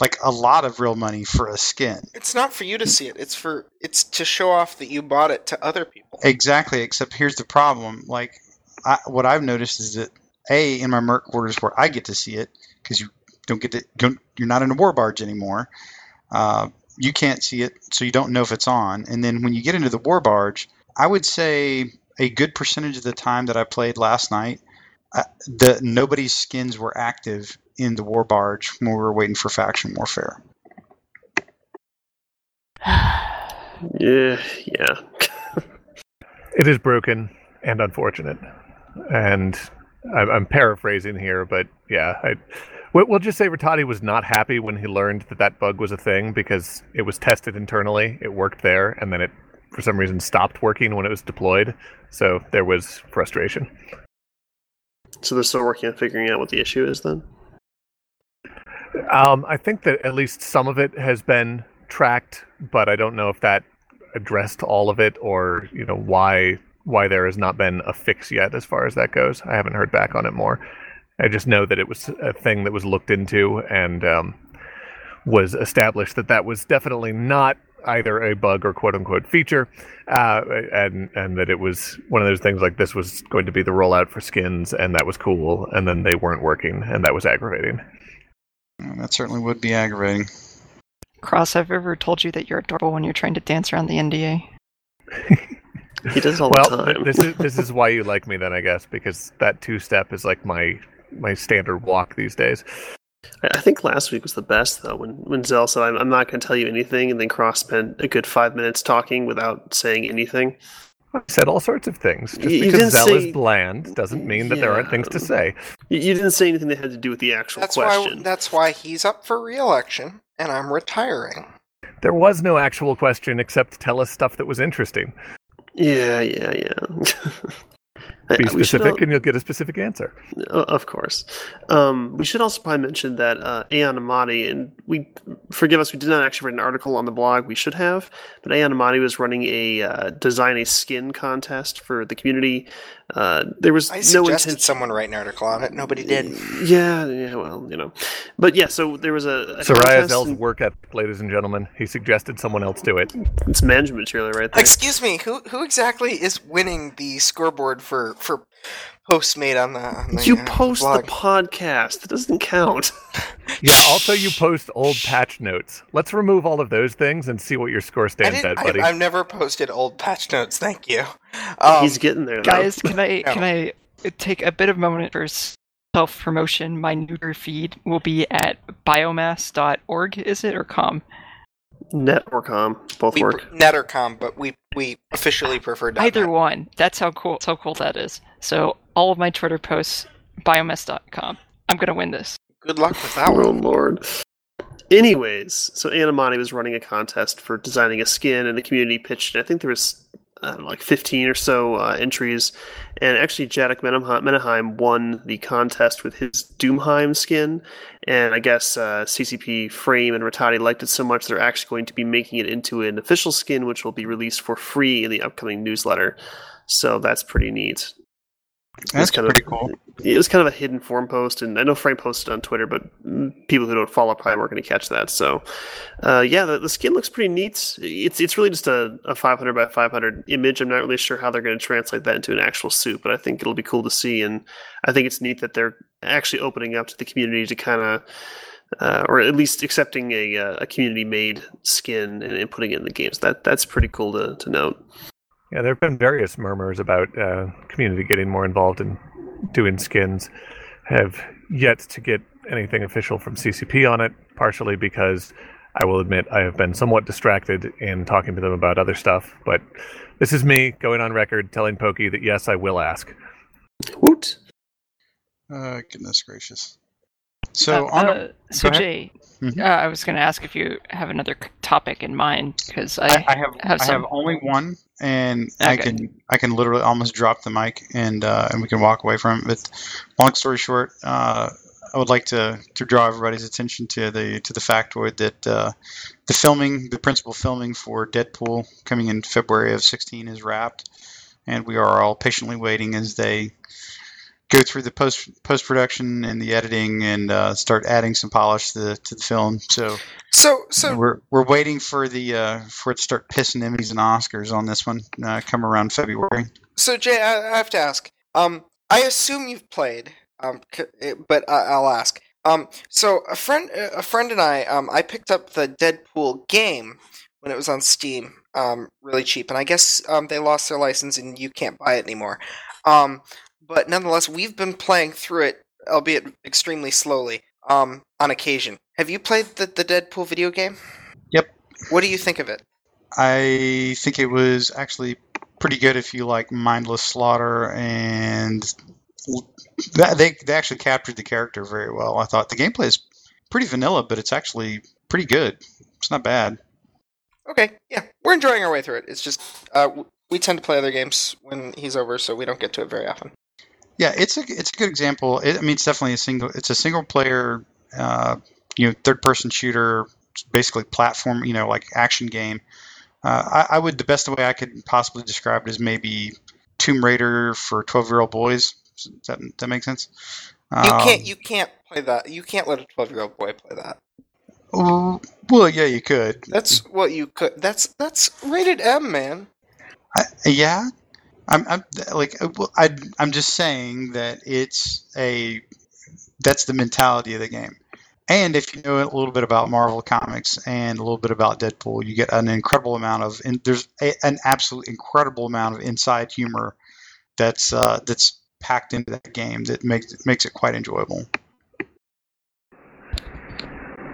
like a lot of real money, for a skin. It's not for you to see it. It's for it's to show off that you bought it to other people. Exactly. Except here's the problem. Like, I, what I've noticed is that a in my merc quarters where I get to see it because you don't get to don't, you're not in a war barge anymore. Uh, you can't see it, so you don't know if it's on. And then when you get into the war barge, I would say a good percentage of the time that I played last night, uh, the nobody's skins were active in the war barge when we were waiting for faction warfare. [SIGHS] Yeah, yeah. [LAUGHS] It is broken and unfortunate, and I'm, I'm paraphrasing here, but yeah, I, we'll just say Rattati was not happy when he learned that that bug was a thing because it was tested internally, it worked there, and then it for some reason stopped working when it was deployed. So there was frustration. So they're still working on figuring out what the issue is then? Um, I think that at least some of it has been tracked, but I don't know if that addressed all of it or you know why why there has not been a fix yet as far as that goes. I haven't heard back on it more. I just know that it was a thing that was looked into and um, was established that that was definitely not either a bug or quote unquote feature, uh, and and that it was one of those things like this was going to be the rollout for skins, and that was cool, and then they weren't working, and that was aggravating. That certainly would be aggravating. Cross, I've ever told you that you're adorable when you're trying to dance around the NDA. [LAUGHS] He does all well, the time. this is this is why you like me then, I guess, because that two step is like my my standard walk these days. I I think last week was the best though. When when Zell said, "I'm, I'm not going to tell you anything," and then Cross spent a good five minutes talking without saying anything. I said all sorts of things. Just You- you because didn't Zell say- is bland doesn't mean that there aren't things to say. You, you didn't say anything that had to do with the actual That's question. why. That's why he's up for re-election, and I'm retiring. There was no actual question except tell us stuff that was interesting. Yeah, yeah, yeah. [LAUGHS] Be specific, al- and you'll get a specific answer. Uh, of course. Um, we should also probably mention that uh, Aeon Amadi, and we forgive us, we did not actually write an article on the blog. We should have, but Aeon Amadi was running a uh, design a skin contest for the community. Uh, there was I no suggested intention. someone write an article on it. Nobody did. Yeah, yeah, well, you know, but yeah. So there was a, a Soraya contest Zell's and work ethic, ladies and gentlemen. He suggested someone else do it. It's management material right there. Excuse me. Who who exactly is winning the scoreboard for for posts made on the? On the you uh, post the podcast. It doesn't count. [LAUGHS] Yeah, also you post old patch notes. Let's remove all of those things and see what your score stands at, buddy. I, have never posted old patch notes. Thank you. Um, He's getting there, though. Guys, can I No. can I take a bit of a moment for self promotion? My neuter feed will be at biomass.org, is it or com? Net or com, both we work. net or com, but we we officially prefer .net. Either one. That's how cool. That's how cool that is. So all of my Twitter posts, biomass.com. I'm gonna win this. Good luck with that [LAUGHS] Oh one. lord. Anyways, so Aeon Amadi was running a contest for designing a skin, and the community pitched. it. I think there was I don't know, like 15 or so uh, entries, and actually Jadek Menaheim, won the contest with his Doomheim skin. And I guess uh, CCP Frame and Rattati liked it so much they're actually going to be making it into an official skin, which will be released for free in the upcoming newsletter. So that's pretty neat. That's kind pretty of, cool. It was kind of a hidden forum post, and I know Frank posted on Twitter, but people who don't follow probably weren't going to catch that. So, uh, yeah, the, the skin looks pretty neat. It's it's really just a, a 500 by 500 image. I'm not really sure how they're going to translate that into an actual suit, but I think it'll be cool to see, and I think it's neat that they're actually opening up to the community to kind of. Uh, or at least accepting a, uh, a community made skin and, and putting it in the games. That that's pretty cool to, to note. Yeah, there have been various murmurs about uh, community getting more involved in doing skins. Have yet to get anything official from CCP on it, partially because I will admit I have been somewhat distracted in talking to them about other stuff. But this is me going on record telling Pokey that yes, I will ask. Woot! Uh, goodness gracious. So Uh, on. uh, so ahead. Jay, Mhm. uh, I was going to ask if you have another topic in mind because I, I, I have have I have only one, and I can I can literally almost drop the mic and uh, and we can walk away from it. But long story short, uh, I would like to, to draw everybody's attention to the to the factoid that uh, the filming, the principal filming for Deadpool coming in February of 16 is wrapped, and we are all patiently waiting as they go through the post post production and the editing and uh, start adding some polish to the to the film. So So so we're we're waiting for the uh, for it to start pissing Emmys and Oscars on this one. Uh, come around February. So Jay, I, I have to ask. Um, I assume you've played. Um, but I, I'll ask. Um, so a friend, a friend and I, um, I picked up the Deadpool game when it was on Steam, um, really cheap, and I guess um they lost their license and you can't buy it anymore. Um, but nonetheless, we've been playing through it, albeit extremely slowly. Um, on occasion. Have you played the the Deadpool video game? Yep. What do you think of it? I think it was actually pretty good if you like mindless slaughter and that, they they actually captured the character very well. I thought the gameplay is pretty vanilla, but it's actually pretty good. It's not bad. Okay, yeah, we're enjoying our way through it. It's just uh, we tend to play other games when he's over, so we don't get to it very often. Yeah, it's a it's a good example. It, I mean, it's definitely a single. It's a single player, uh, you know, third person shooter, basically platform, you know, like action game. Uh, I, I would the best way I could possibly describe it is maybe Tomb Raider for twelve year old boys. Does that that make sense? You Um, can't you can't play that. You can't let a twelve year old boy play that. oh, well, yeah, you could. That's what you could. That's that's rated M, man. I, yeah, I'm, I'm like I, I'm just saying that it's a that's the mentality of the game. And if you know a little bit about Marvel comics and a little bit about Deadpool, you get an incredible amount of and there's a, an absolute incredible amount of inside humor that's uh, that's packed into that game that makes makes it quite enjoyable.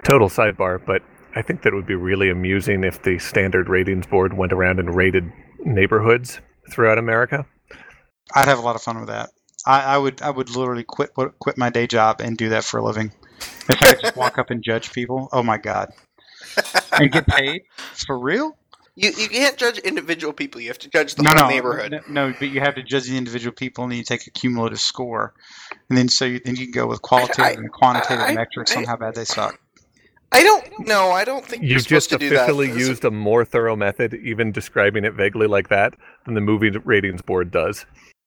Total sidebar, but I think that would be really amusing if the standard ratings board went around and rated neighborhoods throughout America. I'd have a lot of fun with that. I, I would I would literally quit quit my day job and do that for a living. If I could just walk up and judge people, oh my god, and get paid for real? You you can't judge individual people. You have to judge the no, whole no, neighborhood. No, no, but you have to judge the individual people, and then you take a cumulative score, and then so you, then you can go with qualitative I- and quantitative I- metrics on how bad they suck. I don't know. I don't think you're You've supposed just to do that. officially This is- used a more thorough method, even describing it vaguely like that, than the movie ratings board does.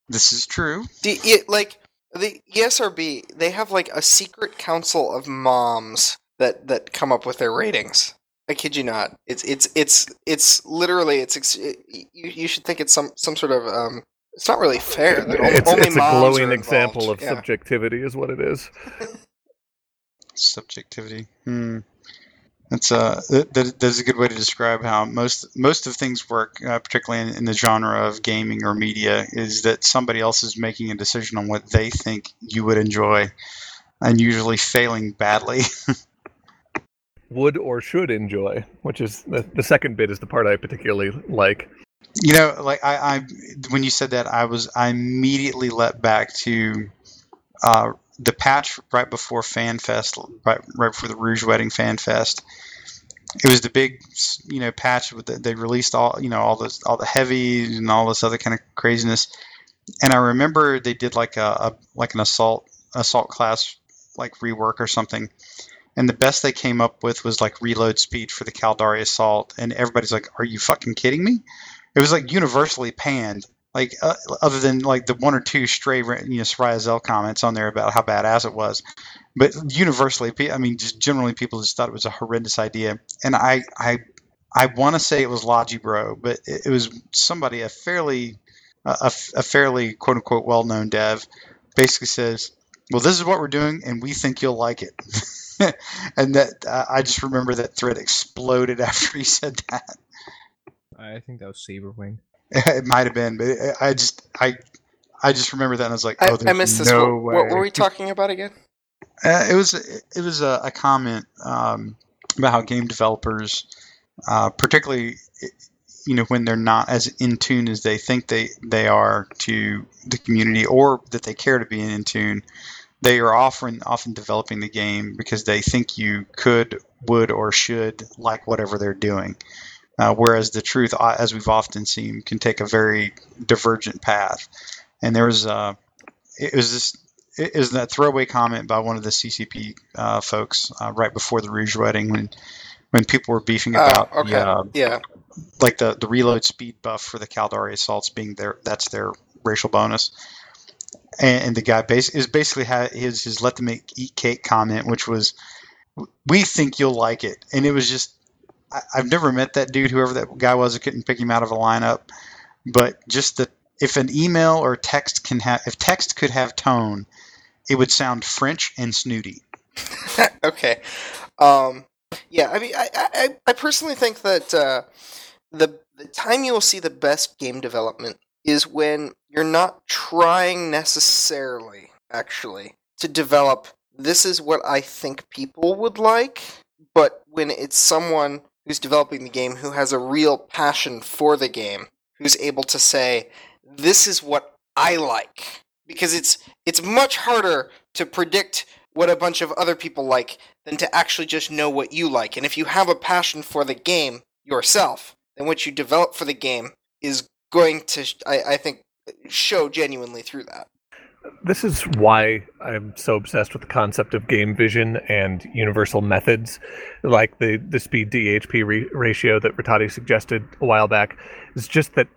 This is true. Do you, like the ESRB, they have like a secret council of moms that that come up with their ratings. I kid you not. It's it's it's it's literally it's it, you you should think it's some some sort of um. It's not really fair. that only- It's, only it's a glowing are example of Yeah. subjectivity, is what it is. [LAUGHS] Subjectivity. Hmm. That's uh that, that, that's a good way to describe how most most of things work, uh, particularly in, in the genre of gaming or media, is that somebody else is making a decision on what they think you would enjoy, and usually failing badly. [LAUGHS] Would or should enjoy, which is the, the second bit is the part I particularly like. You know, like I, I when you said that, I was I immediately let back to uh, the patch right before FanFest, right right before the Rouge Wedding FanFest. It was the big, you know, patch with the, they released all you know all this all the heavies and all this other kind of craziness. And I remember they did like a, a like an assault assault class like rework or something. And the best they came up with was like reload speed for the Caldari assault, and everybody's like, "Are you fucking kidding me?" it was like universally panned. Like uh, other than like the one or two stray, you know, Soraya Zell comments on there about how badass it was, but universally, I mean, just generally people just thought it was a horrendous idea. And I, I, I want to say it was Logibro, but it, it was somebody a fairly, a, a fairly quote unquote well known dev, basically says, "Well, this is what we're doing, and we think you'll like it." [LAUGHS] and that uh, I just remember that thread exploded [LAUGHS] after he said that. I think that was Saberwing. [LAUGHS] It might have been, but it, I just I I just remember that and I was like, I, oh, I there's missed this. no what, way. what were we talking about again? [LAUGHS] Uh, it was it was a, a comment um, about how game developers, uh, particularly you know when they're not as in tune as they think they they are to the community or that they care to be in tune, they are often often developing the game because they think you could, would, or should like whatever they're doing. Uh, whereas the truth, uh, as we've often seen, can take a very divergent path. And there was uh, it was this it was that throwaway comment by one of the CCP uh, folks uh, right before the Rouge wedding when when people were beefing about oh, okay. the, uh, yeah. like the, the reload speed buff for the Caldari assaults being their that's their racial bonus. And, and the guy bas- is basically had his his let them eat cake comment, which was, "We think you'll like it," and it was just I, I've never met that dude, whoever that guy was. I couldn't pick him out of a lineup, but just that if an email or text can have if text could have tone, it would sound French and snooty. [LAUGHS] okay. Um, yeah, I mean, I, I, I personally think that uh, the the time you will see the best game development is when you're not trying necessarily, actually, to develop. This is what I think people would like, but when it's someone who's developing the game who has a real passion for the game, who's able to say, "This is what I like." Because it's it's much harder to predict what a bunch of other people like than to actually just know what you like. And if you have a passion for the game yourself, then what you develop for the game is going to, I, I think, show genuinely through that. This is why I'm so obsessed with the concept of game vision and universal methods, like the, the speed DHP re- ratio that Rattati suggested a while back. It's just that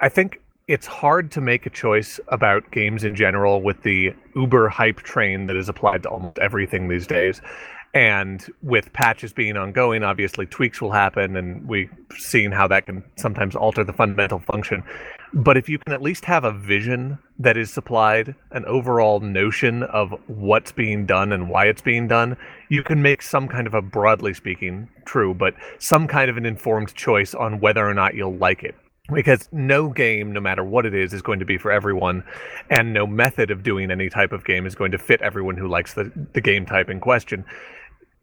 I think it's hard to make a choice about games in general with the uber hype train that is applied to almost everything these days. And with patches being ongoing, obviously tweaks will happen, and we've seen how that can sometimes alter the fundamental function. But if you can at least have a vision that is supplied, an overall notion of what's being done and why it's being done, you can make some kind of a broadly speaking, true, but some kind of an informed choice on whether or not you'll like it because no game, no matter what it is, is going to be for everyone, and no method of doing any type of game is going to fit everyone who likes the, the game type in question.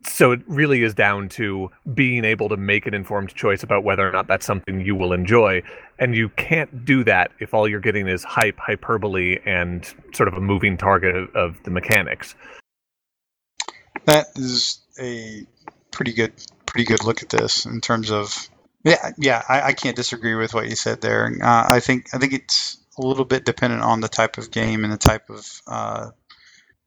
So it really is down to being able to make an informed choice about whether or not that's something you will enjoy. And you can't do that if all you're getting is hype, hyperbole, and sort of a moving target of, of the mechanics. That is a pretty good, pretty good look at this in terms of yeah, yeah, I, I can't disagree with what you said there. Uh, I think I think it's a little bit dependent on the type of game and the type of uh,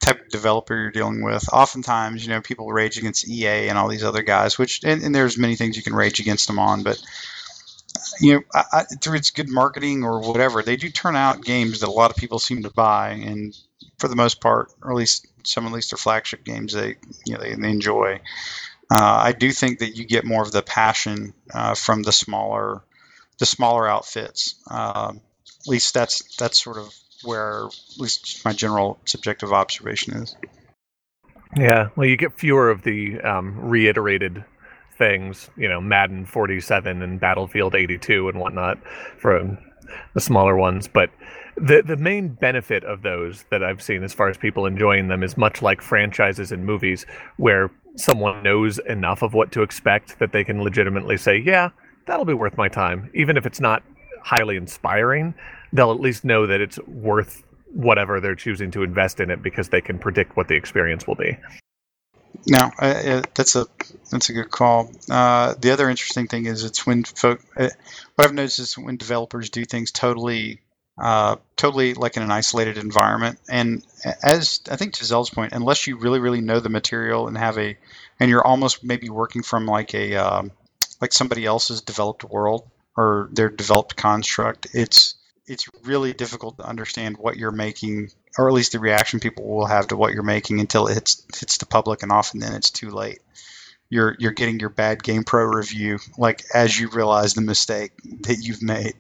type of developer you're dealing with. Oftentimes, you know, people rage against EA and all these other guys, which and, and there's many things you can rage against them on, but you know, I, I, through its good marketing or whatever, they do turn out games that a lot of people seem to buy, and for the most part, or at least some at least their flagship games, they you know they, they enjoy. Uh, I do think that you get more of the passion uh, from the smaller, the smaller outfits. Um, at least that's that's sort of where at least my general subjective observation is. Yeah, well, you get fewer of the um, reiterated things, you know, Madden 47 and Battlefield 82 and whatnot for the smaller ones, but the the main benefit of those that I've seen as far as people enjoying them is much like franchises and movies where someone knows enough of what to expect that they can legitimately say, "Yeah, that'll be worth my time," even if it's not highly inspiring. They'll at least know that it's worth whatever they're choosing to invest in it because they can predict what the experience will be. No, uh, that's a that's a good call. Uh, the other interesting thing is it's when folk. Uh, what I've noticed is when developers do things totally uh, totally like in an isolated environment. And as I think to Zell's point, unless you really, really know the material and have a, and you're almost maybe working from like a, um, like somebody else's developed world or their developed construct, it's it's really difficult to understand what you're making, or at least the reaction people will have to what you're making until it hits hits the public, and often then it's too late. You're you're getting your bad game pro review like as you realize the mistake that you've made.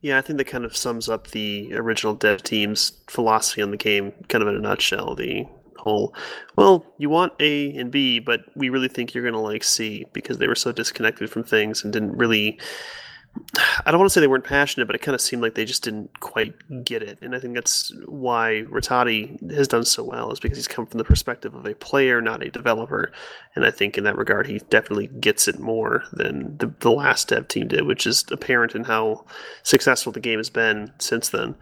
Yeah, I think that kind of sums up the original dev team's philosophy on the game, kind of in a nutshell. The whole, well, you want A and B, but we really think you're going to like C because they were so disconnected from things and didn't really I don't want to say they weren't passionate, but it kind of seemed like they just didn't quite get it. And I think that's why Rattati has done so well, is because he's come from the perspective of a player, not a developer. And I think in that regard, he definitely gets it more than the, the last dev team did, which is apparent in how successful the game has been since then.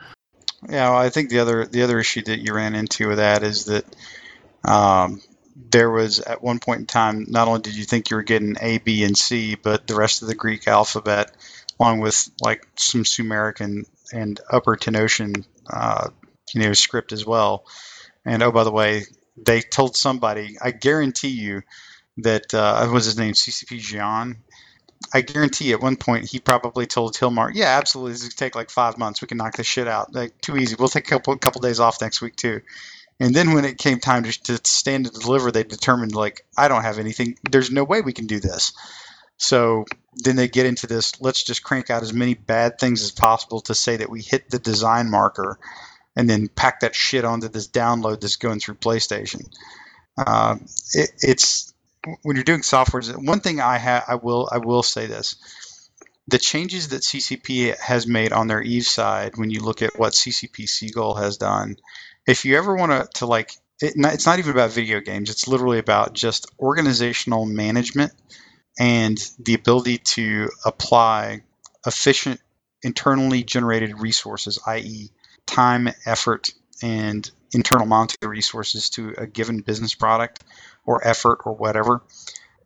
Yeah, well, I think the other the other issue that you ran into with that is that um, there was at one point in time not only did you think you were getting A, B, and C, but the rest of the Greek alphabet along with like some Sumeric and, and Upper Tenosian, uh, you know, script as well. And oh, by the way, they told somebody. I guarantee you that uh, was his name, CCP Jean. I guarantee at one point he probably told Hilmar, "Yeah, absolutely, this could take like five months. We can knock this shit out. Like too easy. We'll take a couple couple days off next week too." And then when it came time to, to stand and deliver, they determined like, "I don't have anything. There's no way we can do this." So then they get into this let's just crank out as many bad things as possible to say that we hit the design marker and then pack that shit onto this download that's going through PlayStation. Uh, it, it's when you're doing software. One thing I ha- I will I will say this: the changes that CCP has made on their Eve side, when you look at what CCP Seagull has done, if you ever want to like it, it's not even about video games. It's literally about just organizational management and the ability to apply efficient internally generated resources, i.e., time, effort, and internal monetary resources to a given business product or effort or whatever.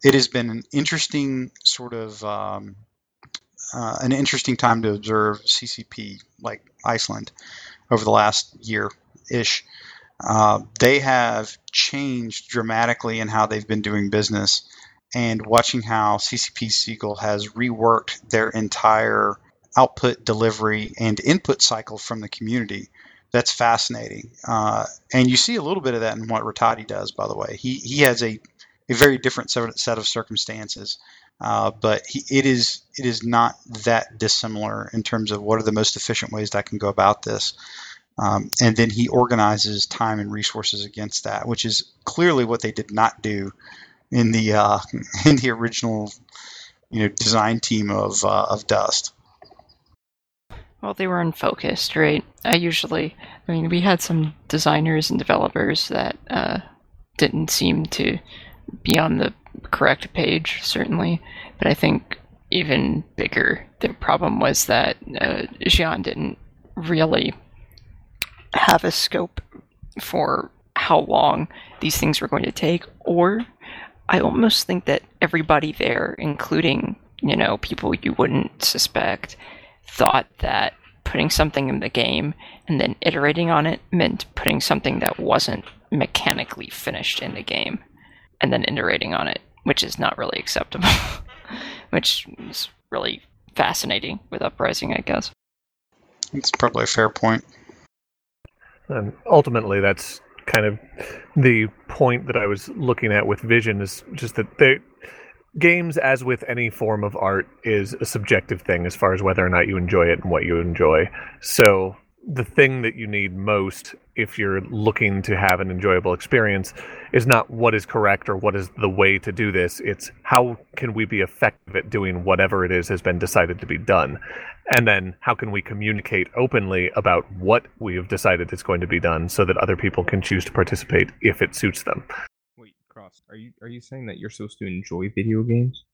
It has been an interesting sort of um, uh, an interesting time to observe CCP like Iceland over the last year ish. Uh, they have changed dramatically in how they've been doing business, and watching how CCP Seagull has reworked their entire output delivery and input cycle from the community that's fascinating. Uh, and you see a little bit of that in what Rattati does, by the way. He, he has a, a very different set of circumstances, uh, but he, it is it is not that dissimilar in terms of what are the most efficient ways that I can go about this. Um, and then he organizes time and resources against that, which is clearly what they did not do in the uh, [LAUGHS] in the original you know design team of uh, of Dust. Well, they were unfocused, right? I usually, I mean, we had some designers and developers that uh, didn't seem to be on the correct page, certainly. But I think even bigger, the problem was that uh, Xian didn't really have a scope for how long these things were going to take, or I almost think that everybody there, including, you know, people you wouldn't suspect, thought that putting something in the game and then iterating on it meant putting something that wasn't mechanically finished in the game and then iterating on it, which is not really acceptable. [LAUGHS] which is really fascinating with Uprising, I guess. It's probably a fair point. And ultimately, that's kind of the point that I was looking at with Vision is just that they games, as with any form of art, is a subjective thing as far as whether or not you enjoy it and what you enjoy. So the thing that you need most if you're looking to have an enjoyable experience is not what is correct or what is the way to do this. It's how can we be effective at doing whatever it is has been decided to be done? And then how can we communicate openly about what we have decided is going to be done so that other people can choose to participate if it suits them? Wait cross are you are you saying that you're supposed to enjoy video games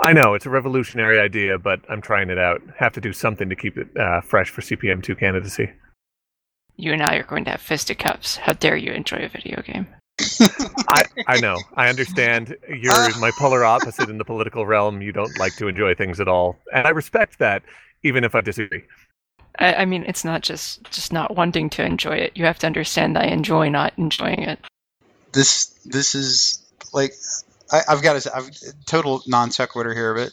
I know it's a revolutionary idea, but I'm trying it out. Have to do something to keep it uh, fresh for CPM2 candidacy. You and I are going to have fisticuffs. How dare you enjoy a video game? I, I know. I understand. You're my polar opposite in the political realm. You don't like to enjoy things at all, and I respect that, even if I disagree. I, I mean, it's not just just not wanting to enjoy it. You have to understand I enjoy not enjoying it. This this is like I, have got a I've, total non sequitur here, but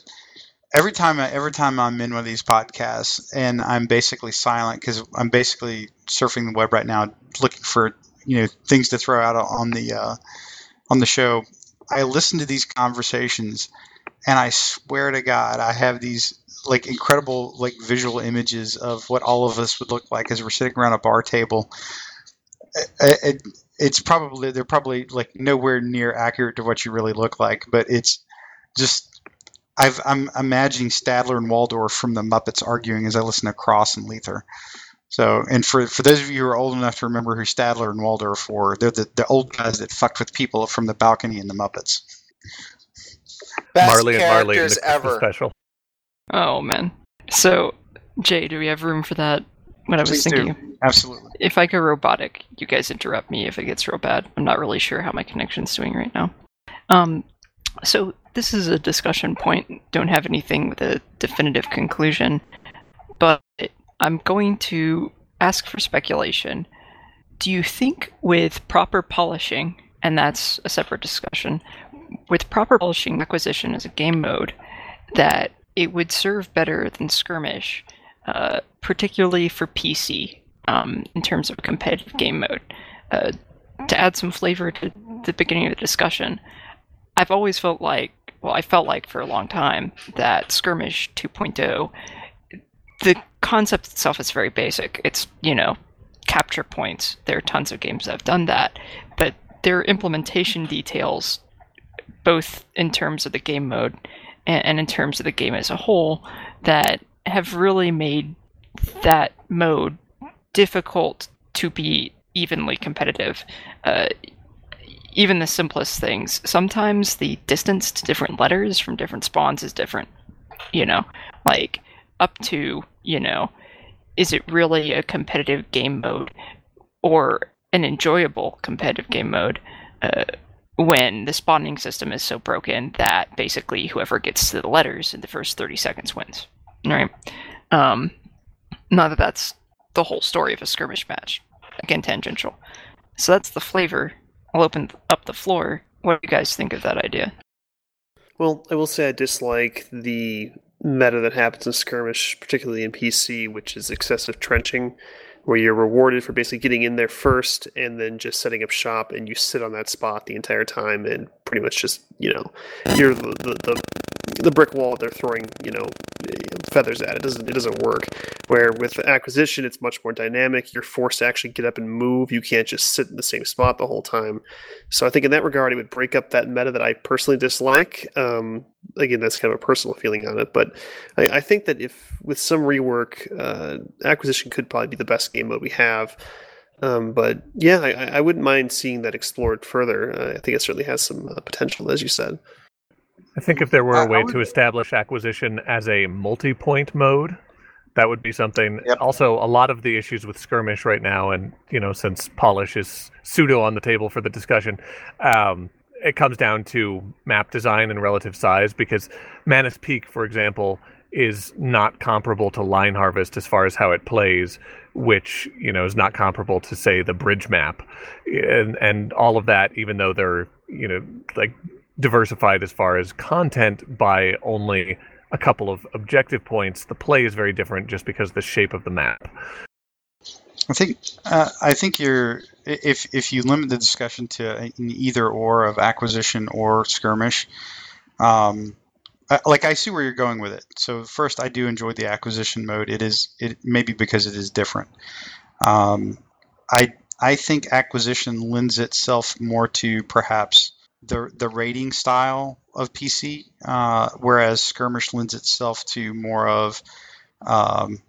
every time I, every time I'm in one of these podcasts and I'm basically silent because I'm basically surfing the web right now looking for you know things to throw out on the uh, on the show. I listen to these conversations, and I swear to God, I have these like incredible like visual images of what all of us would look like as we're sitting around a bar table. It, it, it's probably they're probably like nowhere near accurate to what you really look like, but it's just I've, I'm imagining Statler and Waldorf from the Muppets arguing as I listen to Cross and Lether. So, and for, for those of you who are old enough to remember who Statler and Waldorf were, they're the, the old guys that fucked with people from the balcony in the Muppets. Best Marley and Marley in characters the ever. special. Oh man. So, Jay, do we have room for that? What I was Please do. thinking. Absolutely. If I go robotic, you guys interrupt me if it gets real bad. I'm not really sure how my connection's doing right now. Um, so this is a discussion point. Don't have anything with a definitive conclusion, but I'm going to ask for speculation. Do you think with proper polishing, and that's a separate discussion, with proper polishing acquisition as a game mode, that it would serve better than skirmish, uh, particularly for PC um, in terms of competitive game mode? Uh, to add some flavor to the beginning of the discussion, I've always felt like, well, I felt like for a long time that Skirmish 2.0, the concept itself is very basic. It's, you know, capture points. There are tons of games that have done that, but their implementation details, both in terms of the game mode and, and in terms of the game as a whole, that have really made that mode difficult to be evenly competitive. Uh, even the simplest things. Sometimes the distance to different letters from different spawns is different. You know, like up to you know, is it really a competitive game mode or an enjoyable competitive game mode? Uh, when the spawning system is so broken that basically whoever gets to the letters in the first 30 seconds wins. Right? Um, not that that's the whole story of a skirmish match. Again, tangential. So that's the flavor. I'll open up the floor. What do you guys think of that idea? Well, I will say I dislike the meta that happens in skirmish, particularly in PC, which is excessive trenching where you're rewarded for basically getting in there first and then just setting up shop and you sit on that spot the entire time and pretty much just you know you're the the, the, the brick wall they're throwing you know feathers at. It doesn't it doesn't work. Where with acquisition it's much more dynamic. You're forced to actually get up and move. You can't just sit in the same spot the whole time. So i think in that regard it would break up that meta that i personally dislike. Um, again that's kind of a personal feeling on it but i, I think that if with some rework uh, acquisition could probably be the best game mode we have um, but yeah, I, I, wouldn't mind seeing that explored further. Uh, I think it certainly has some uh, potential, as you said. I think if there were a way would... to establish acquisition as a multi-point mode, that would be something. Yep. Also, a lot of the issues with skirmish right now, and you know, since polish is pseudo on the table for the discussion, um, it comes down to map design and relative size. Because Manus Peak, for example, is not comparable to Line Harvest as far as how it plays, which you know is not comparable to say the bridge map, and and all of that. Even though they're you know like diversified as far as content by only a couple of objective points, the play is very different just because the shape of the map. I think uh, I think you're if if you limit the discussion to either or of acquisition or skirmish, um, like I see where you're going with it. So first, I do enjoy the acquisition mode. It is it maybe because it is different. Um, I I think acquisition lends itself more to perhaps the the rating style of PC, uh, whereas skirmish lends itself to more of um,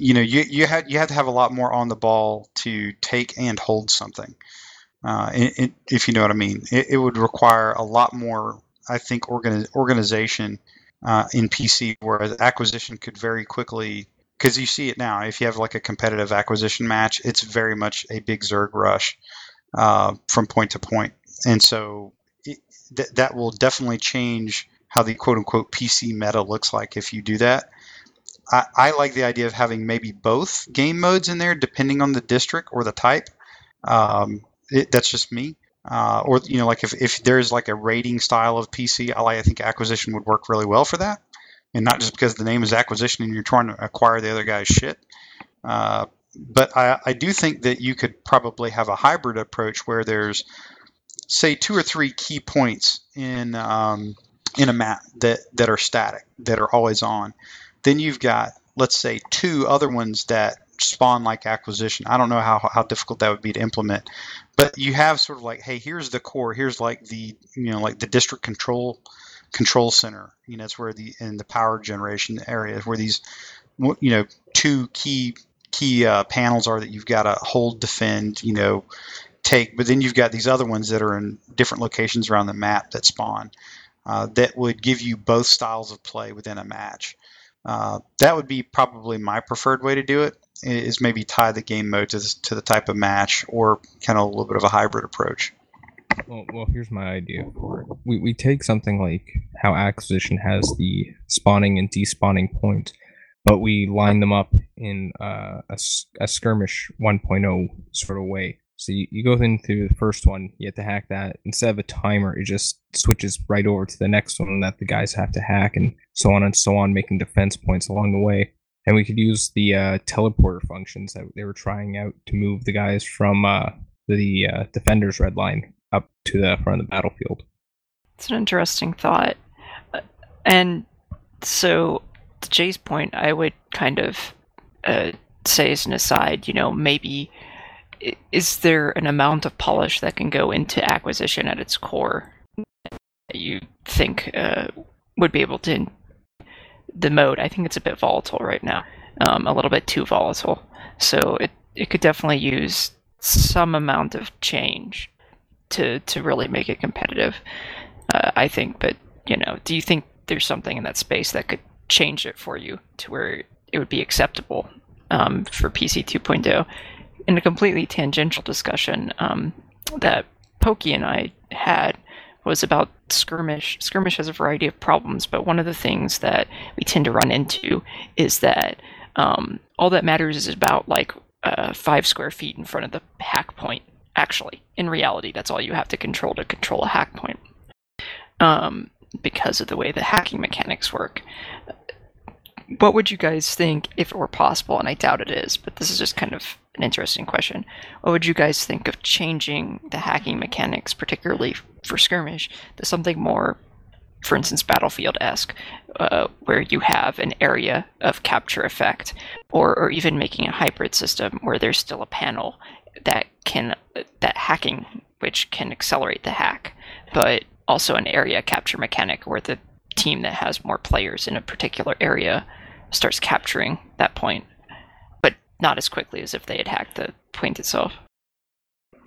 you, know you you had you have to have a lot more on the ball to take and hold something. Uh, it, it, if you know what I mean, it, it, would require a lot more, I think, organi- organization uh, in PC, whereas acquisition could very quickly because you see it now. If you have like a competitive acquisition match, it's very much a big Zerg rush uh, from point to. And so th- that will definitely change how the quote unquote PC meta looks like if you do that. I, I like the idea of having maybe both game modes in there, depending on the district or the type. Um, it, that's just me. Uh, or you know, like if, if there's like a rating style of PC, I, think acquisition would work really well for that, and not just because the name is acquisition and you're trying to acquire the other guy's shit. Uh, but I, I do think that you could probably have a hybrid approach where there's, say, two or three key points in um, in a map that that are static, that are always on. Then you've got, let's say, two other ones that spawn like acquisition. I don't know how, how difficult that would be to implement, but you have sort of like, hey, here's the core. Here's like the you know like the district control control center. You know, it's where the in the power generation area where these you know two key key uh, panels are that you've got to hold, defend, you know, take. But then you've got these other ones that are in different locations around the map that spawn uh, that would give you both styles of play within a match. Uh, that would be probably my preferred way to do it. Is maybe tie the game mode to the, to the type of match, or kind of a little bit of a hybrid approach. Well, well, here's my idea for it. We, we take something like how Acquisition has the spawning and despawning point, but we line them up in uh, a, a skirmish 1.0 sort of way. So you, you go into the first one, you have to hack that. Instead of a timer, it just switches right over to the next one that the guys have to hack, and so on and so on, making defense points along the way. And we could use the uh, teleporter functions that they were trying out to move the guys from uh, the uh, defender's red line up to the front of the battlefield. It's an interesting thought. Uh, and so to Jay's point, I would kind of uh, say as an aside, you know, maybe is there an amount of polish that can go into acquisition at its core that you think uh, would be able to the mode? I think it's a bit volatile right now, um, a little bit too volatile. So it it could definitely use some amount of change to to really make it competitive. Uh, I think, but you know, do you think there's something in that space that could change it for you to where it would be acceptable um, for PC 2.0? In a completely tangential discussion um, that Pokey and I had was about skirmish. Skirmish has a variety of problems, but one of the things that we tend to run into is that um, all that matters is about like uh, five square feet in front of the hack point. Actually, in reality, that's all you have to control to control a hack point. Um, because of the way the hacking mechanics work. What would you guys think if it were possible? And I doubt it is, but this is just kind of an interesting question. What would you guys think of changing the hacking mechanics, particularly for skirmish, to something more, for instance, battlefield esque, uh, where you have an area of capture effect, or, or even making a hybrid system where there's still a panel that can that hacking which can accelerate the hack, but also an area capture mechanic where the team that has more players in a particular area starts capturing that point, not as quickly as if they had hacked the point itself.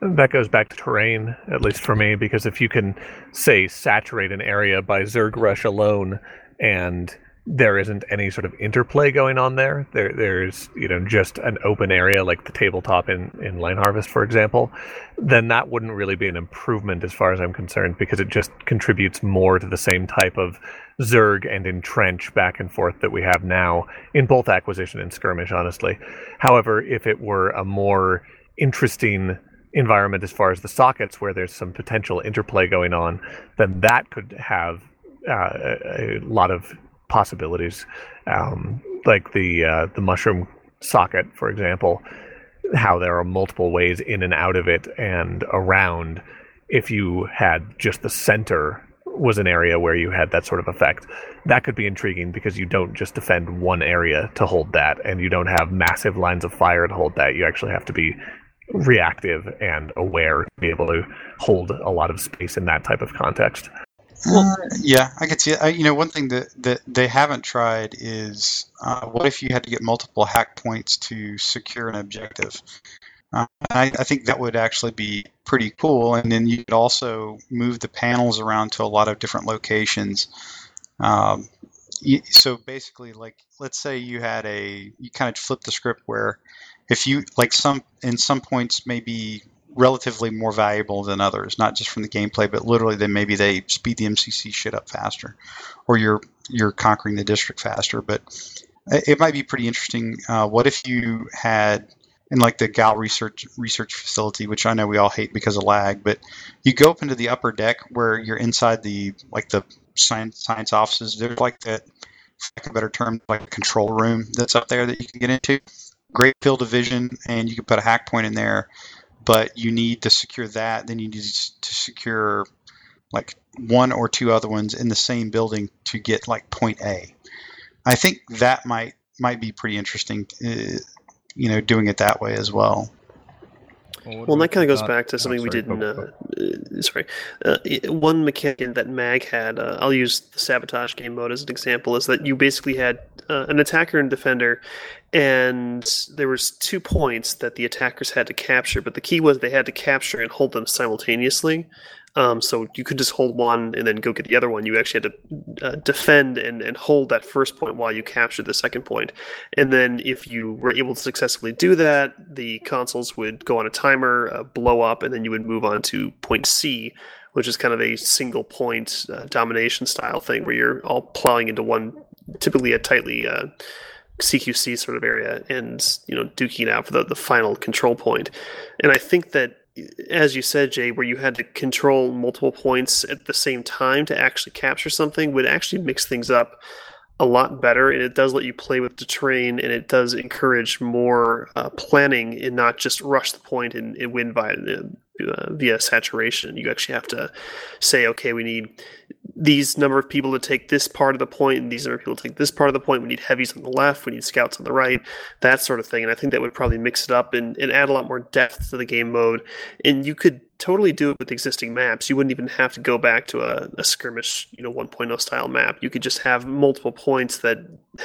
That goes back to terrain, at least for me, because if you can, say, saturate an area by Zerg Rush alone and there isn't any sort of interplay going on there. There, there's you know just an open area like the tabletop in in Line Harvest, for example. Then that wouldn't really be an improvement as far as I'm concerned because it just contributes more to the same type of Zerg and entrench back and forth that we have now in both acquisition and skirmish. Honestly, however, if it were a more interesting environment as far as the sockets where there's some potential interplay going on, then that could have uh, a, a lot of possibilities, um, like the uh, the mushroom socket, for example. How there are multiple ways in and out of it and around. If you had just the center was an area where you had that sort of effect, that could be intriguing because you don't just defend one area to hold that, and you don't have massive lines of fire to hold that. You actually have to be reactive and aware to be able to hold a lot of space in that type of context. Uh, yeah, I can see it. I, you know, one thing that, that they haven't tried is uh, what if you had to get multiple hack points to secure an objective? Uh, I, I, think that would actually be pretty cool. And then you could also move the panels around to a lot of different locations. Um, so basically, like, let's say you had a, you kind of flip the script where if you, like, some, in some points, maybe relatively more valuable than others, not just from the gameplay, but literally then maybe they speed the MCC shit up faster, or you're you're conquering the district faster. But it might be pretty interesting. Uh, what if you had in like the Gal research research facility, which I know we all hate because of lag, but you go up into the upper deck where you're inside the like the science science offices. There's like that, for a better term, like a control room that's up there that you can get into. Great field of vision, and you can put a hack point in there but you need to secure that. Then you need to secure like one or two other ones in the same building to get like point A. I think that might might be pretty interesting, uh, you know, doing it that way as well. Well, that kind of goes back to something oh, we did in. Uh, uh, sorry, uh, one mechanic that Mag had. Uh, I'll use the sabotage game mode as an example. Is that you basically had uh, an attacker and defender, and there was two points that the attackers had to capture. But the key was they had to capture and hold them simultaneously. Um, so you could just hold one and then go get the other one. You actually had to uh, defend and, and hold that first point while you captured the second point. And then if you were able to successfully do that, the consoles would go on a timer, uh, blow up, and then you would move on to point C, which is kind of a single point uh, domination style thing where you're all plowing into one, typically a tightly CQC uh, sort of area, and you know duking it out for the, the final control point. And I think that as you said, Jay, where you had to control multiple points at the same time to actually capture something would actually mix things up a lot better. And it does let you play with the terrain and it does encourage more uh, planning and not just rush the point and, and win uh, via saturation. You actually have to say, okay, we need these number of people to take this part of the point, and these number of people to take this part of the point. We need heavies on the left, we need scouts on the right, that sort of thing. And I think that would probably mix it up and, and add a lot more depth to the game mode. And you could totally do it with existing maps. You wouldn't even have to go back to a, a skirmish, you know, 1.0 style map. You could just have multiple points that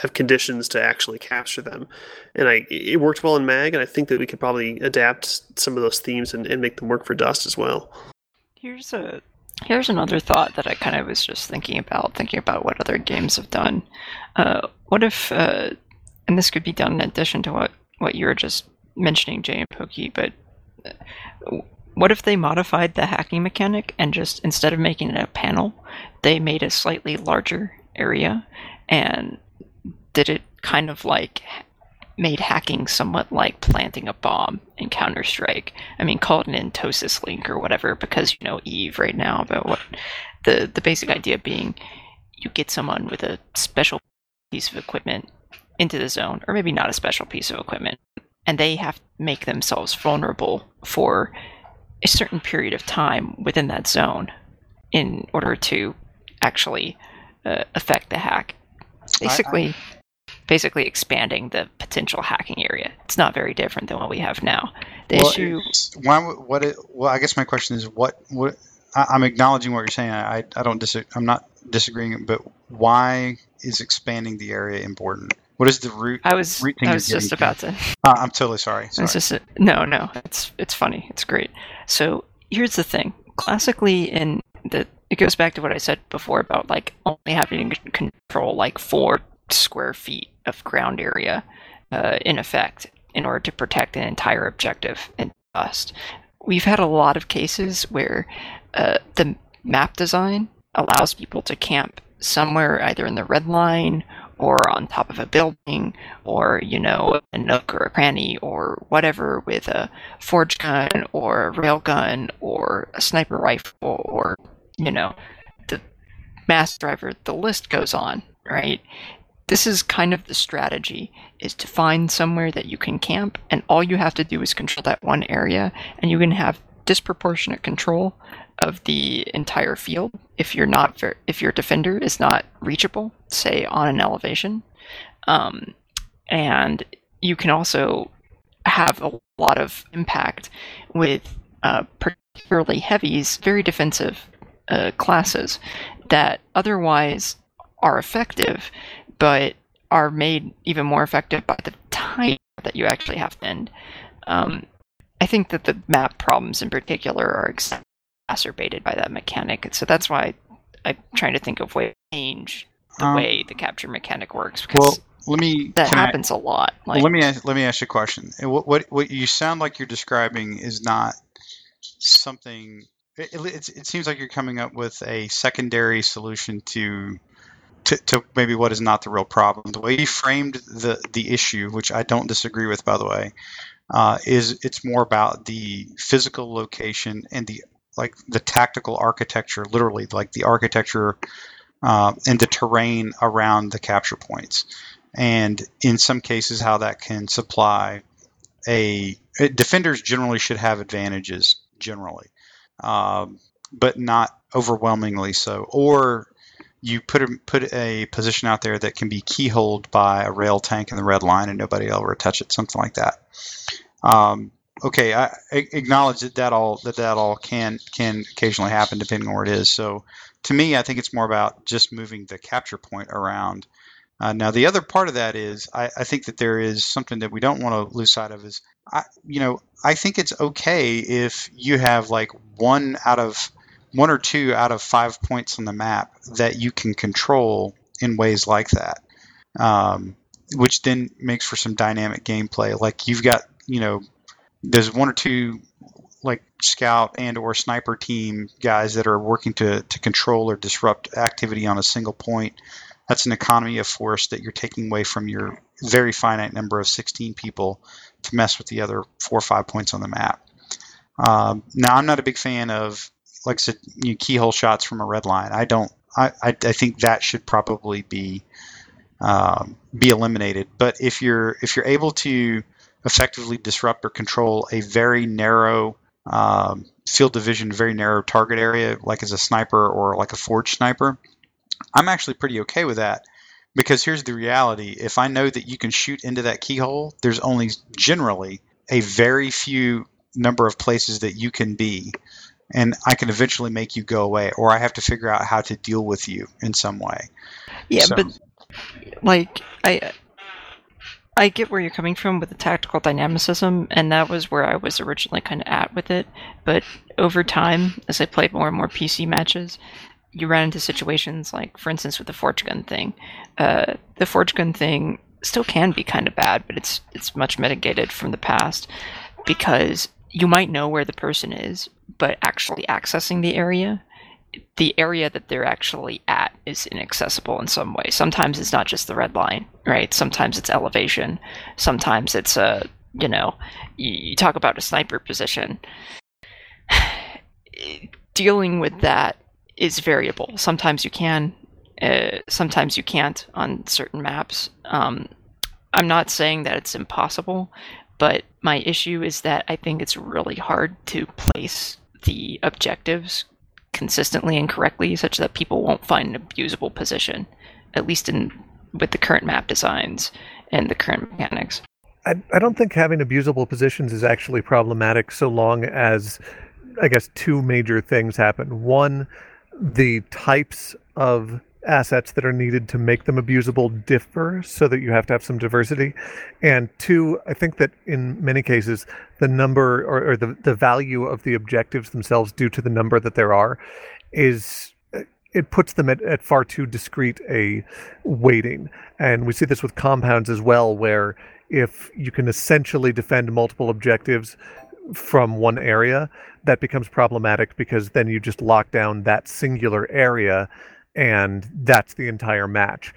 have conditions to actually capture them. And I, it worked well in Mag, and I think that we could probably adapt some of those themes and, and make them work for Dust as well. Here's a here's another thought that I kind of was just thinking about, thinking about what other games have done. Uh, what if, uh, and this could be done in addition to what what you were just mentioning, Jay and Pokey, but uh, what if they modified the hacking mechanic and just instead of making it a panel, they made a slightly larger area and did it kind of like made hacking somewhat like planting a bomb in Counter Strike. I mean, call it an Entosis link or whatever, because you know Eve right now. But what the the basic idea being, you get someone with a special piece of equipment into the zone, or maybe not a special piece of equipment, and they have to make themselves vulnerable for a certain period of time within that zone in order to actually uh, affect the hack. Basically, I, I... basically expanding the potential hacking area. It's not very different than what we have now. The well, issue. Why, what? It, well, I guess my question is what? What? I, am acknowledging what you're saying. I, I don't dis- I'm not disagreeing, but why is expanding the area important? What is the root? I was I was just about to. Uh, I'm totally sorry. sorry. It's just a, no, no. It's it's funny. It's great. So here's the thing. Classically, in the it goes back to what I said before about like only having to control like four square feet of ground area uh, in effect in order to protect an entire objective and Dust. We've had a lot of cases where uh, the map design allows people to camp somewhere either in the red line or on top of a building or you know a nook or a cranny or whatever with a forge gun or a rail gun or a sniper rifle or you know the mass driver the list goes on right this is kind of the strategy is to find somewhere that you can camp and all you have to do is control that one area and you can have disproportionate control of the entire field. If you're not if your defender is not reachable, say on an elevation, um, and you can also have a lot of impact with uh, particularly heavies, very defensive uh, classes that otherwise are effective, but are made even more effective by the time that you actually have to end. Um, I think that the map problems in particular are exacerbated by that mechanic. So that's why I'm trying to think of ways to change the um, way the capture mechanic works. Because well, let me. That happens I, a lot. Like, well, let me ask, let me ask you a question. What, what what you sound like you're describing is not something. It, it, it seems like you're coming up with a secondary solution to to, to, maybe what is not the real problem. The way you framed the the issue, which I don't disagree with, by the way, uh, is it's more about the physical location and the like the tactical architecture, literally like the architecture uh, and the terrain around the capture points, and in some cases how that can supply a defenders generally should have advantages generally, um, but not overwhelmingly so, or you put a, put a position out there that can be keyholed by a rail tank in the red line and nobody will ever touch it, something like that. Um, okay, I, acknowledge that that all that that all can can occasionally happen depending on where it is. So to me, I think it's more about just moving the capture point around. Uh, now, the other part of that is I, I, think that there is something that we don't want to lose sight of is, I, you know, I think it's okay if you have like one out of one or two out of five points on the map that you can control in ways like that, um, which then makes for some dynamic gameplay. Like you've got, you know, there's one or two like scout and or sniper team guys that are working to, to control or disrupt activity on a single point that's an economy of force that you're taking away from your very finite number of 16 people to mess with the other four or five points on the map um, now i'm not a big fan of like you know, keyhole shots from a red line. I don't i, I, I think that should probably be um, be eliminated. But if you're if you're able to effectively disrupt or control a very narrow um, field division, very narrow target area, like as a sniper or like a forge sniper, I'm actually pretty okay with that. Because here's the reality. If I know that you can shoot into that keyhole, there's only generally a very few number of places that you can be, and I can eventually make you go away, or I have to figure out how to deal with you in some way. Yeah, So- but like I I get where you're coming from with the tactical dynamicism, and that was where I was originally kind of at with it. But over time, as I played more and more PC matches, you ran into situations like, for instance, with the forge gun thing. Uh, the forge gun thing still can be kind of bad, but it's it's much mitigated from the past because you might know where the person is, but actually accessing the area the area that they're actually at is inaccessible in some way. Sometimes it's not just the red line, right? Sometimes it's elevation. Sometimes it's a, you know, you, talk about a sniper position. [SIGHS] Dealing with that is variable. Sometimes you can, uh, sometimes you can't on certain maps. Um, I'm not saying that it's impossible, but my issue is that I think it's really hard to place the objectives consistently and correctly such that people won't find an abusable position at least in with the current map designs and the current mechanics I, I don't think having abusable positions is actually problematic so long as I guess two major things happen. One, the types of assets that are needed to make them abusable differ so that you have to have some diversity. And two, I think that in many cases, the number or, or the, the value of the objectives themselves due to the number that there are is it puts them at, at far too discrete a weighting. And we see this with compounds as well, where if you can essentially defend multiple objectives from one area, that becomes problematic because then you just lock down that singular area and that's the entire match.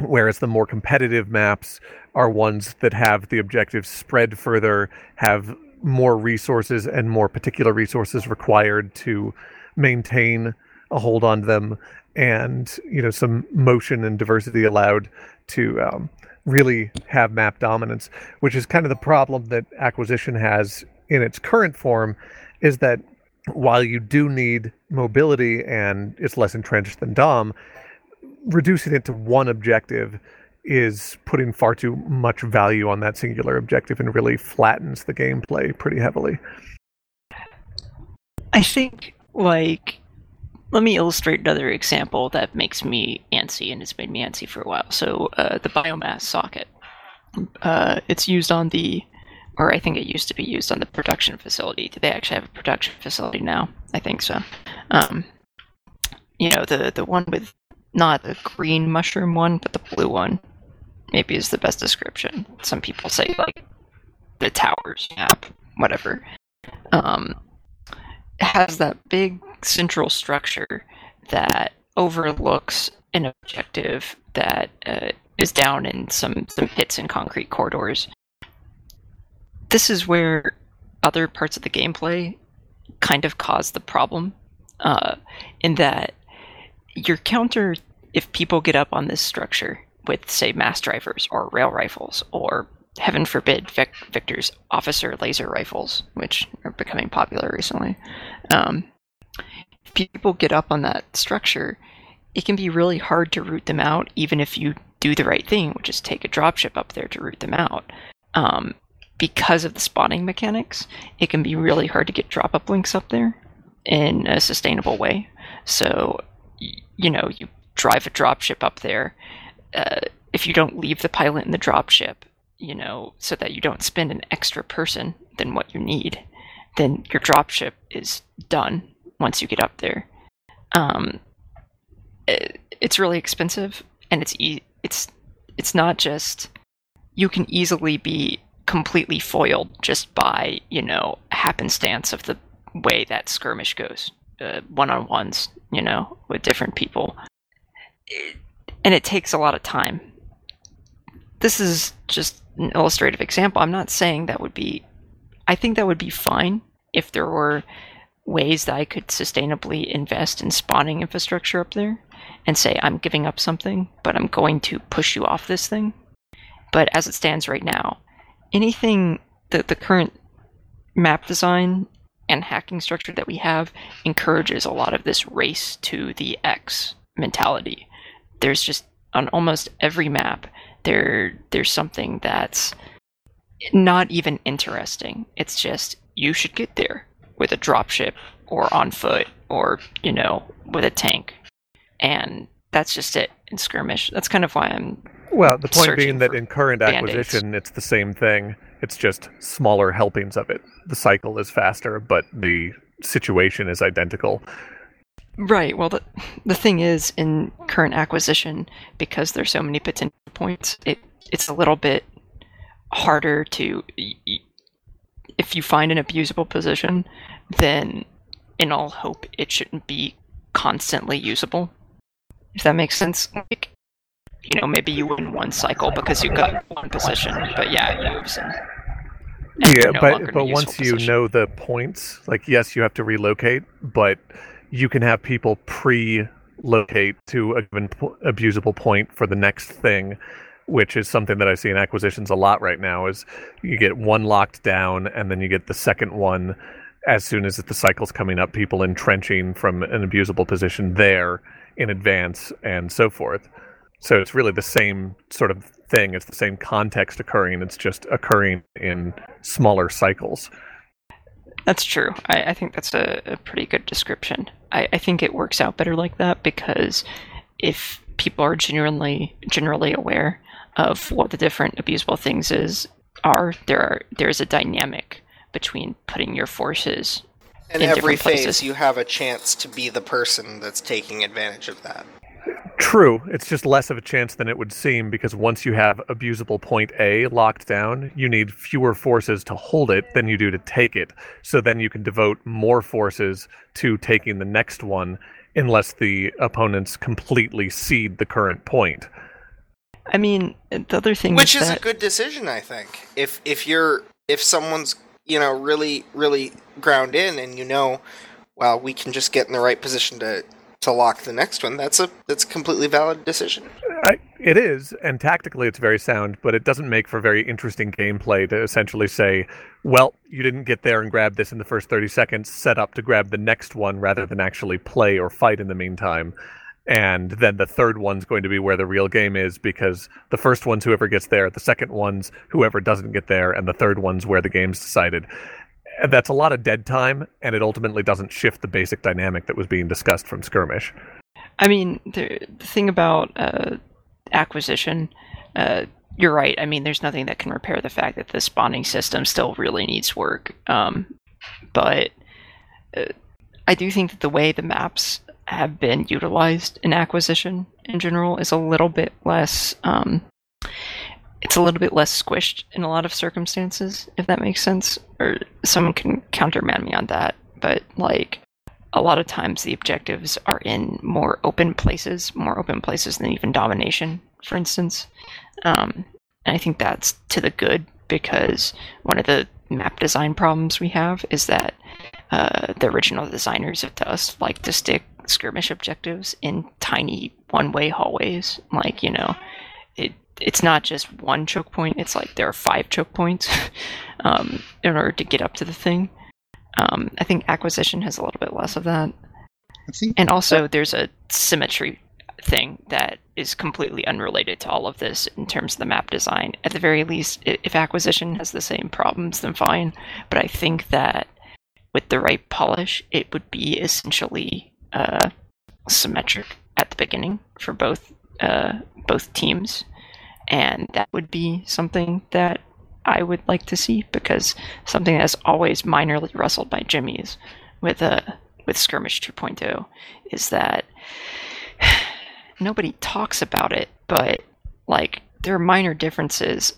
Whereas the more competitive maps are ones that have the objectives spread further, have more resources and more particular resources required to maintain a hold on them, and you know some motion and diversity allowed to um, really have map dominance, which is kind of the problem that acquisition has in its current form, is that while you do need mobility and it's less entrenched than Dom, reducing it to one objective is putting far too much value on that singular objective and really flattens the gameplay pretty heavily. i think like let me illustrate another example that makes me antsy and has made me antsy for a while so uh, the biomass socket uh, it's used on the or i think it used to be used on the production facility. Do they actually have a production facility now i think so. Um, you know the the one with not the green mushroom one but the blue one maybe is the best description. Some people say like the towers map whatever. Um, has that big central structure that overlooks an objective that uh, is down in some some pits and concrete corridors. This is where other parts of the gameplay kind of cause the problem, uh, in that your counter, if people get up on this structure with, say, mass drivers or rail rifles or heaven forbid, Vic- Victor's officer laser rifles, which are becoming popular recently. Um, if people get up on that structure, it can be really hard to root them out, even if you do the right thing, which is take a dropship up there to root them out. Um, because of the spotting mechanics, it can be really hard to get drop up links up there in a sustainable way. So, you know, you drive a dropship up there. Uh, if you don't leave the pilot in the dropship, you know, so that you don't spend an extra person than what you need, then your dropship is done once you get up there. Um, it, it's really expensive, and it's e- it's it's not just you can easily be completely foiled just by you know happenstance of the way that skirmish goes, uh, one-on-ones, you know, with different people, it, and it takes a lot of time this is just an illustrative example. I'm not saying that would be. I think that would be fine if there were ways that I could sustainably invest in spawning infrastructure up there and say, I'm giving up something, but I'm going to push you off this thing. But as it stands right now, anything that the current map design and hacking structure that we have encourages a lot of this race to the X mentality. There's just on almost every map there there's something that's not even interesting. It's just you should get there with a dropship or on foot or you know with a tank, and that's just it in skirmish. That's kind of why I'm Well, the point being that in current Band-Aids. acquisition, it's the same thing. It's just smaller helpings of it. The cycle is faster, but the situation is identical. Right. Well, the the thing is, in current acquisition, because there's so many potential points, it it's a little bit harder to. y- y- If you find an abusable position, then in all hope it shouldn't be constantly usable. If that makes sense. Like, you know, maybe you win one cycle because you got one position, but yeah, it moves and Yeah, no but but once you position. know the points, like yes, you have to relocate, but you can have people pre-locate to a given po- abusable point for the next thing, which is something that I see in acquisitions a lot right now. Is you get one locked down, and then you get the second one as soon as the cycle's coming up. People entrenching from an abusable position there in advance, and so forth. So it's really the same sort of thing. It's the same context occurring. It's just occurring in smaller cycles. That's true. I, I think that's a, a pretty good description. I, I think it works out better like that because if people are genuinely generally aware of what the different abusable things is are, there are there's a dynamic between putting your forces. In in every different phase, places. you have a chance to be the person that's taking advantage of that. True. It's just less of a chance than it would seem because once you have abusable point A locked down, you need fewer forces to hold it than you do to take it. So then you can devote more forces to taking the next one unless the opponents completely cede the current point. I mean, the other thing Which is is that, a good decision, I think. If if you're if someone's you know really really ground in and you know, well, we can just get in the right position to to lock the next one. That's a that's a completely valid decision. I, it is, and tactically it's very sound, but it doesn't make for very interesting gameplay to essentially say, well, you didn't get there and grab this in the first 30 seconds, set up to grab the next one rather than actually play or fight in the meantime. And then the third one's going to be where the real game is because the first one's whoever gets there, the second one's whoever doesn't get there, and the third one's where the game's decided. That's a lot of dead time, and it ultimately doesn't shift the basic dynamic that was being discussed from skirmish. I mean, the, the thing about uh, acquisition, uh, you're right. I mean, there's nothing that can repair the fact that the spawning system still really needs work. Um, but uh, I do think that the way the maps have been utilized in acquisition in general is a little bit less. Um, it's a little bit less squished in a lot of circumstances, if that makes sense. Or someone can countermand me on that. But like, a lot of times the objectives are in more open places, more open places than even domination, for instance. Um, and I think that's to the good because one of the map design problems we have is that uh, the original designers of Dust like to stick skirmish objectives in tiny one-way hallways. Like you know, it it's not just one choke point; it's like there are five choke points [LAUGHS] um, in order to get up to the thing. Um, I think acquisition has a little bit less of that, I think and also there's a symmetry thing that is completely unrelated to all of this in terms of the map design. At the very least, if acquisition has the same problems, then fine. But I think that with the right polish, it would be essentially uh, symmetric at the beginning for both uh, both teams, and that would be something that I would like to see because something that's always minorly wrestled by Jimmy's with uh, with skirmish 2.0 is that [SIGHS] nobody talks about it, but like there are minor differences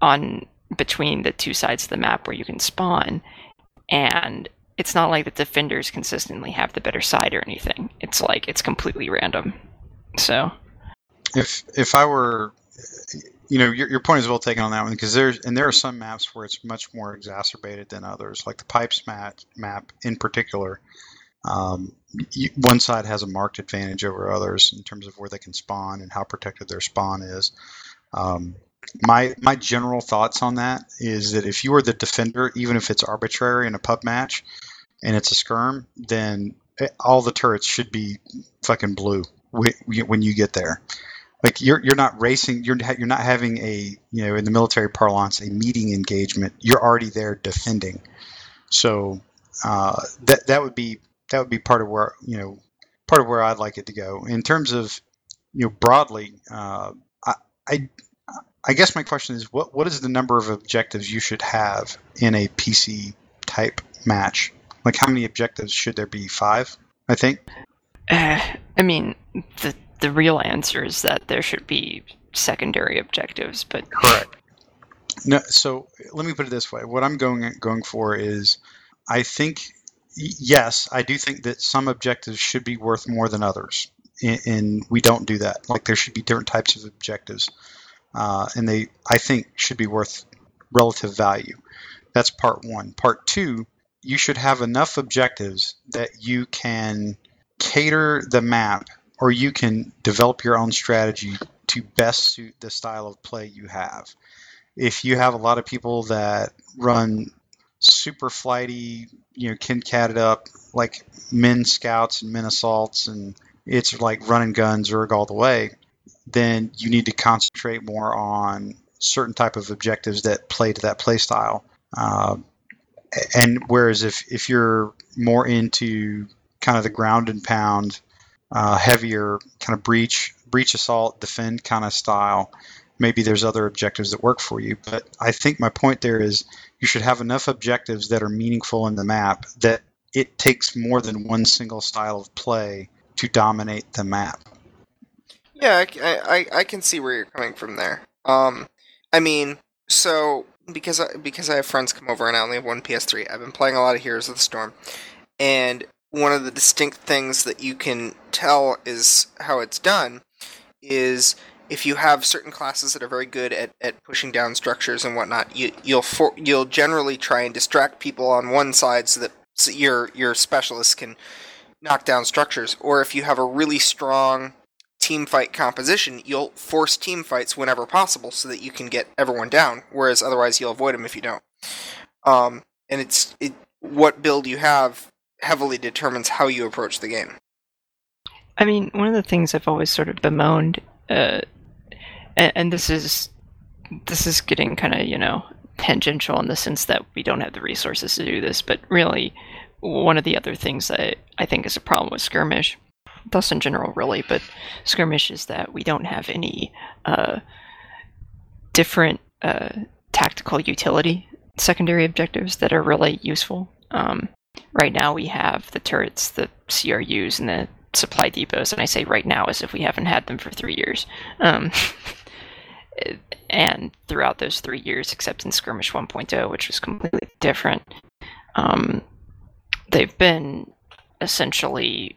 on between the two sides of the map where you can spawn, and it's not like the defenders consistently have the better side or anything. It's like it's completely random. So if if I were, you know, your, your point is well taken on that one because there's and there are some maps where it's much more exacerbated than others, like the pipes map map in particular. Um, you, one side has a marked advantage over others in terms of where they can spawn and how protected their spawn is. Um, my my general thoughts on that is that if you are the defender, even if it's arbitrary in a pub match, and it's a skirm, then eh, all the turrets should be fucking blue when you get there like you're you're not racing you're you're not having a you know in the military parlance a meeting engagement you're already there defending So uh, that that would be that would be part of where you know part of where I'd like it to go in terms of you know broadly. Uh, I, I I guess my question is what what is the number of objectives you should have in a PC type match? Like how many objectives should there be? Five, I think. Uh, I mean, the the real answer is that there should be secondary objectives, but Correct. No, so let me put it this way. What I'm going going for is, I think, yes, I do think that some objectives should be worth more than others, and, we don't do that. Like there should be different types of objectives, uh, and they, I think, should be worth relative value. That's part one. Part two, you should have enough objectives that you can cater the map, or you can develop your own strategy to best suit the style of play you have if you have a lot of people that run super flighty, you know, kin catted up like Min scouts and Min assaults, and it's like running guns Zerg all the way, then you need to concentrate more on certain type of objectives that play to that play style. Uh, and whereas if, if you're more into kind of the ground and pound, uh, heavier kind of breach, breach assault, defend kind of style, maybe there's other objectives that work for you. But I think my point there is you should have enough objectives that are meaningful in the map that it takes more than one single style of play to dominate the map. Yeah, I, I, I can see where you're coming from there. Um, I mean, so because I, because I have friends come over and I only have one PS3, I've been playing a lot of Heroes of the Storm, and one of the distinct things that you can tell is how it's done is if you have certain classes that are very good at, at pushing down structures and whatnot, you, you'll for, you'll generally try and distract people on one side so that so your your specialists can knock down structures. Or if you have a really strong team fight composition, you'll force team fights whenever possible so that you can get everyone down. Whereas otherwise, you'll avoid them if you don't. Um, and it's it, what build you have heavily determines how you approach the game. I mean, one of the things I've always sort of bemoaned, uh, and, and this is this is getting kind of you know tangential in the sense that we don't have the resources to do this, but really, one of the other things that I think is a problem with skirmish, Dust in general, really, but skirmish is that we don't have any uh, different uh, tactical utility secondary objectives that are really useful. Um, right now, we have the turrets, the CRUs, and the supply depots, and I say right now as if we haven't had them for three years. Um, [LAUGHS] and throughout those three years, except in Skirmish 1.0, which was completely different, um, they've been essentially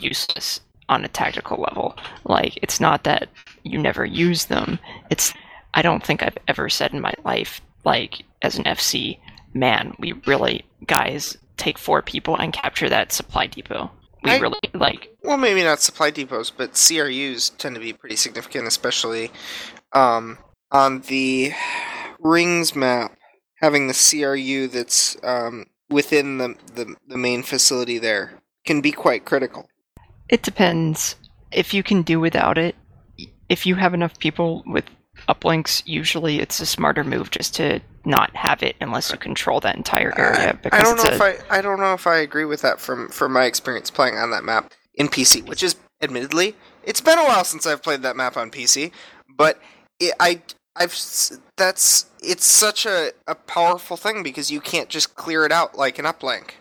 useless on a tactical level. Like, it's not that you never use them, it's, I don't think I've ever said in my life, like, as an FC, man, we really, guys, take four people and capture that supply depot. We I- really, like, Well, maybe not supply depots, but CRUs tend to be pretty significant, especially um, on the rings map. Having the CRU that's um, within the, the the main facility there can be quite critical. It depends. If you can do without it, if you have enough people with uplinks, usually it's a smarter move just to not have it unless you control that entire area. I, Because I don't know it's if a, I I don't know if I agree with that from from my experience playing on that map in PC, which is admittedly it's been a while since I've played that map on PC, but it, I I've that's it's such a, a powerful thing because you can't just clear it out like an uplink.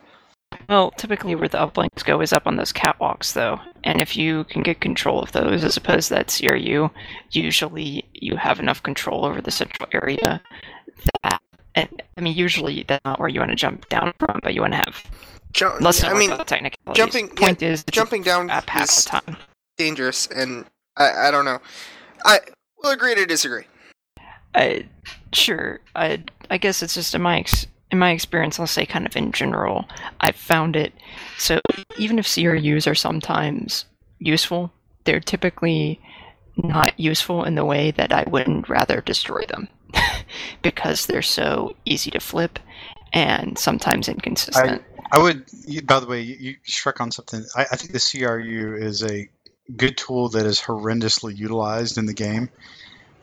well, typically where the uplinks go is up on those catwalks, though. And if you can get control of those as opposed to that CRU, usually you have enough control over the central area that. And I mean, usually that's not where you want to jump down from, but you want to have. Ju- Let's I mean, technicalities. jumping- Point is, jumping down half is the time. dangerous, and I I don't know. I will agree to disagree. I, sure. I I guess it's just in my ex, in my experience. I'll say kind of in general. I've found it. So even if CRUs are sometimes useful, they're typically not useful in the way that I wouldn't rather destroy them because they're so easy to flip and sometimes inconsistent. I would, by the way, you, you struck on something. I, I think the CRU is a good tool that is horrendously utilized in the game.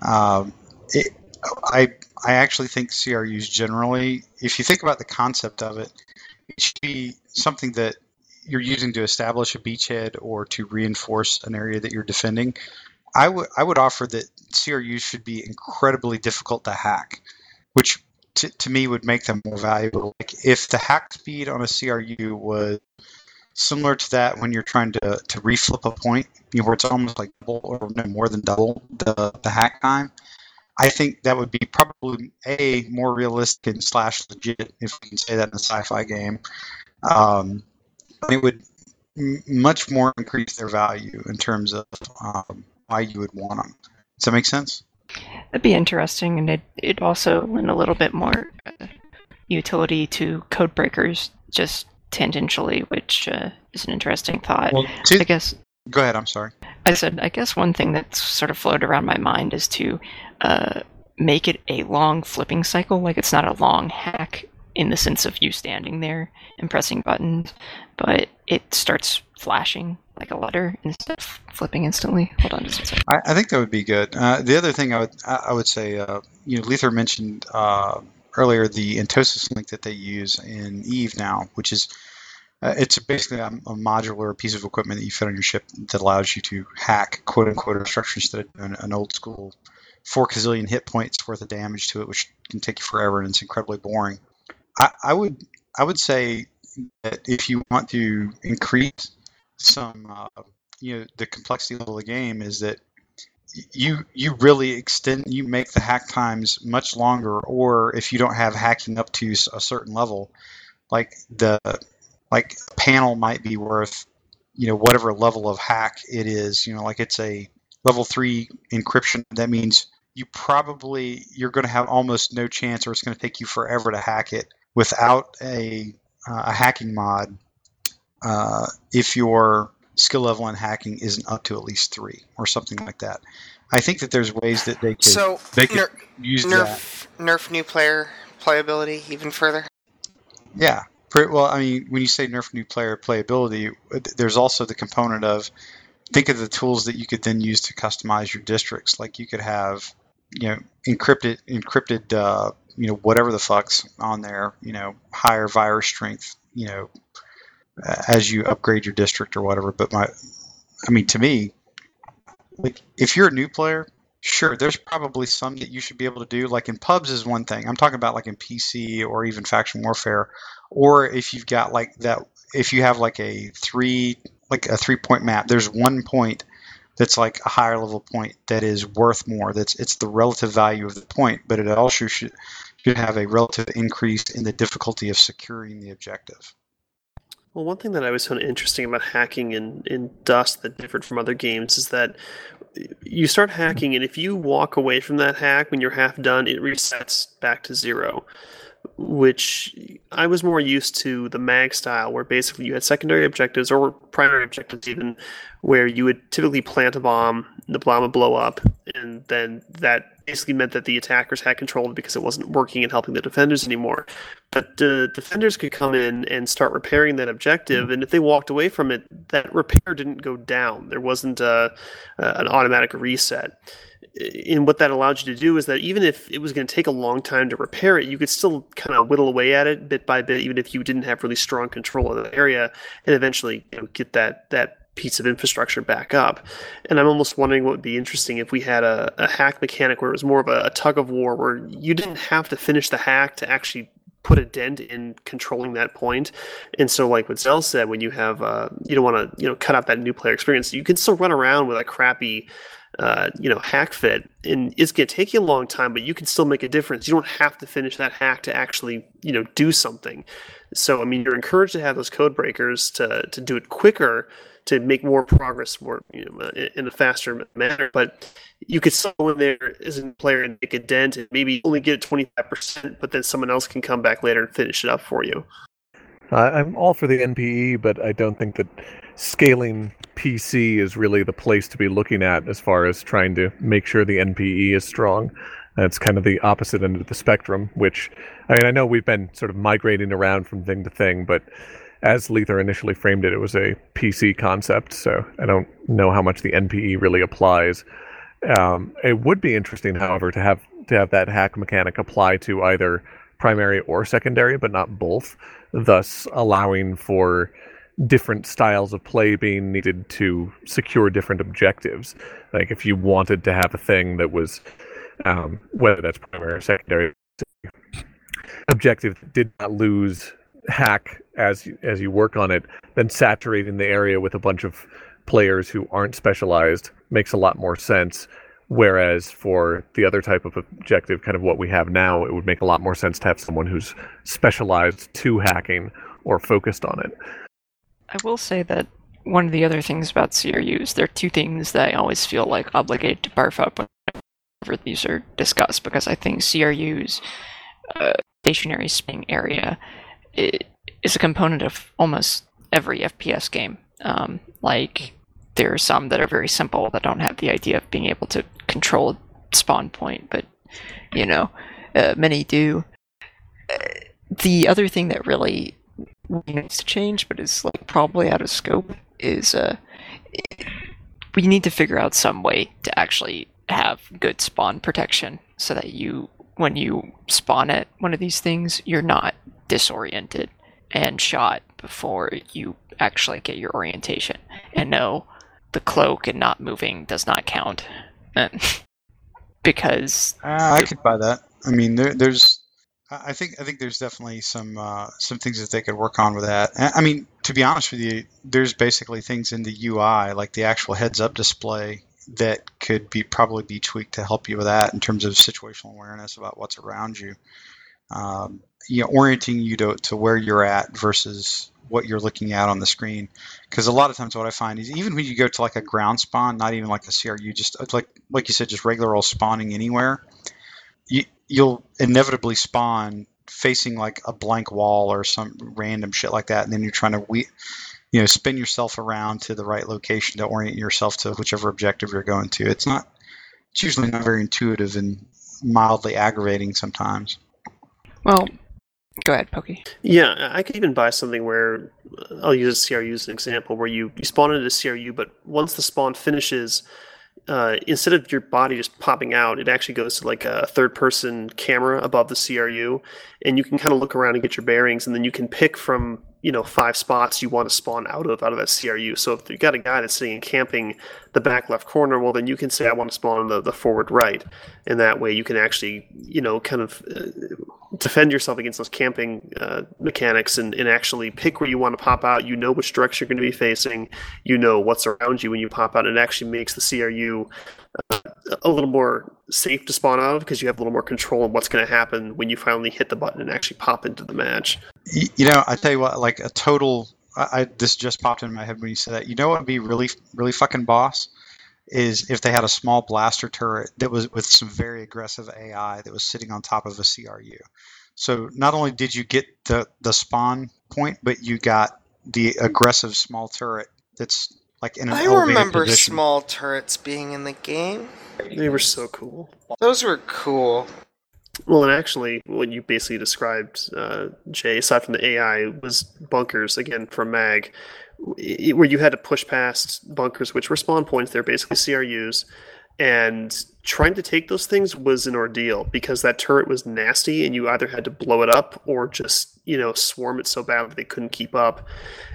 Um, it, I I actually think CRUs generally, if you think about the concept of it, it should be something that you're using to establish a beachhead or to reinforce an area that you're defending. I would I would offer that CRUs should be incredibly difficult to hack, which to, to me would make them more valuable. Like if the hack speed on a CRU was similar to that when you're trying to, to reflip a point, you know, where it's almost like double or more than double the, the hack time. I think that would be probably a more realistic and slash legit, if we can say that in a sci-fi game. Um, it would much more increase their value in terms of um, why you would want them. Does that make sense? That'd be interesting, and it it also lend a little bit more uh, utility to code breakers just tangentially, which uh, is an interesting thought. Well, I guess go ahead. I'm sorry. I said, I guess one thing that's sort of floated around my mind is to uh, make it a long flipping cycle. Like it's not a long hack in the sense of you standing there and pressing buttons, but it starts flashing like a letter instead of flipping instantly. Hold on just a second. I, I think that would be good. Uh, the other thing I would I, would say, uh, you know, Lether mentioned uh, earlier the Entosis link that they use in Eve now, which is uh, it's basically a, a modular piece of equipment that you fit on your ship that allows you to hack quote unquote infrastructure instead of doing an old school four gazillion hit points worth of damage to it, which can take you forever and it's incredibly boring. I, I would I would say that if you want to increase some uh, you know the complexity level of the game is that you you really extend you make the hack times much longer or if you don't have hacking up to a certain level like the like panel might be worth you know whatever level of hack it is you know like it's a level 3 encryption that means you probably you're going to have almost no chance or it's going to take you forever to hack it without a uh, a hacking mod uh, if your skill level in hacking isn't up to at least three or something like that. I think that there's ways that they could So they could ner- use that. nerf nerf new player playability even further. Yeah. Well, I mean, when you say nerf new player playability, there's also the component of think of the tools that you could then use to customize your districts. Like you could have, you know, encrypted encrypted, uh, you know, whatever the fuck's on there. You know, higher virus strength. You know, as you upgrade your district or whatever. But my, I mean, to me, like if you're a new player, sure, there's probably some that you should be able to do. Like in pubs is one thing. I'm talking about like in PC or even faction warfare, or if you've got like that, if you have like a three like a three point map, there's one point that's like a higher level point that is worth more. That's it's the relative value of the point, but it also should should have a relative increase in the difficulty of securing the objective. Well, one thing that I always found interesting about hacking in, in Dust that differed from other games is that you start hacking, and if you walk away from that hack when you're half done, it resets back to zero. Which I was more used to the mag style, where basically you had secondary objectives or primary objectives, even where you would typically plant a bomb, the bomb would blow up, and then that basically meant that the attackers had control because it wasn't working and helping the defenders anymore. But the defenders could come in and start repairing that objective, and if they walked away from it, that repair didn't go down. There wasn't a, an automatic reset. And what that allowed you to do is that even if it was going to take a long time to repair it, you could still kind of whittle away at it bit by bit, even if you didn't have really strong control of the area, and eventually you know, get that that piece of infrastructure back up. And I'm almost wondering what would be interesting if we had a, a hack mechanic where it was more of a, a tug of war, where you didn't have to finish the hack to actually put a dent in controlling that point. And so, like what Zell said, when you have uh, you don't want to you know cut out that new player experience, you can still run around with a crappy. Uh, you know, hack fit, and it's going to take you a long time, but you can still make a difference. You don't have to finish that hack to actually, you know, do something. So, I mean, you're encouraged to have those code breakers to to do it quicker, to make more progress more you know, in a faster manner. But you could go in there as a player and make a dent and maybe only get it 25%, but then someone else can come back later and finish it up for you. Uh, I'm all for the NPE, but I don't think that scaling PC is really the place to be looking at as far as trying to make sure the NPE is strong. It's kind of the opposite end of the spectrum, which, I mean, I know we've been sort of migrating around from thing to thing, but as Lether initially framed it, it was a PC concept, so I don't know how much the NPE really applies. Um, it would be interesting, however, to have to have that hack mechanic apply to either primary or secondary, but not both, thus allowing for different styles of play being needed to secure different objectives. Like if you wanted to have a thing that was, um, whether that's primary or secondary, objective did not lose hack as as you work on it, then saturating the area with a bunch of players who aren't specialized makes a lot more sense. Whereas for the other type of objective, kind of what we have now, it would make a lot more sense to have someone who's specialized to hacking or focused on it. I will say that one of the other things about CRUs, there are two things that I always feel like obligated to barf up whenever these are discussed, because I think CRUs, uh, stationary spinning area, is a component of almost every FPS game. Um, like there are some that are very simple that don't have the idea of being able to control a spawn point, but you know, uh, many do. Uh, the other thing that really needs to change, but is like probably out of scope, is uh, we need to figure out some way to actually have good spawn protection so that you, when you spawn at one of these things, you're not disoriented and shot before you actually get your orientation. And no, the cloak and not moving does not count. [LAUGHS] because uh, I could buy that. I mean, there, there's I think I think there's definitely some uh, some things that they could work on with that. I mean, to be honest with you, there's basically things in the UI, like the actual heads-up display, that could be probably be tweaked to help you with that in terms of situational awareness about what's around you. Um, you know, orienting you to, to where you're at versus what you're looking at on the screen. Because a lot of times, what I find is even when you go to like a ground spawn, not even like a CRU, just like like you said, just regular old spawning anywhere you you'll inevitably spawn facing like a blank wall or some random shit like that, and then you're trying to we, you know, spin yourself around to the right location to orient yourself to whichever objective you're going to. It's not. It's usually not very intuitive and mildly aggravating sometimes. Well, go ahead, Pokey. Yeah, I could even buy something where I'll use a CRU as an example, where you, you spawn into a CRU, but once the spawn finishes, uh, instead of your body just popping out, it actually goes to like a third person camera above the CRU, and you can kind of look around and get your bearings, and then you can pick from you know five spots you want to spawn out of out of that CRU. So if you got a guy that's sitting and camping the back left corner, well then you can say I want to spawn the the forward right, and that way you can actually you know kind of uh, defend yourself against those camping uh, mechanics and, and actually pick where you want to pop out. You know which direction you're going to be facing. You know what's around you when you pop out. It actually makes the CRU uh, a little more safe to spawn out of because you have a little more control on what's going to happen when you finally hit the button and actually pop into the match. You know, I tell you what, like a total. I, I this just popped in my head when you said that. You know what would be really, really fucking boss is if they had a small blaster turret that was with some very aggressive AI that was sitting on top of a CRU. So not only did you get the the spawn point, but you got the aggressive small turret that's like in an I remember position. small turrets being in the game. They were so cool. Those were cool. Well, and actually, what you basically described, uh, Jay, aside from the AI, was bunkers again from Mag, where you had to push past bunkers, which were spawn points. They're basically CRUs, and trying to take those things was an ordeal because that turret was nasty and you either had to blow it up or just you know swarm it so bad that they couldn't keep up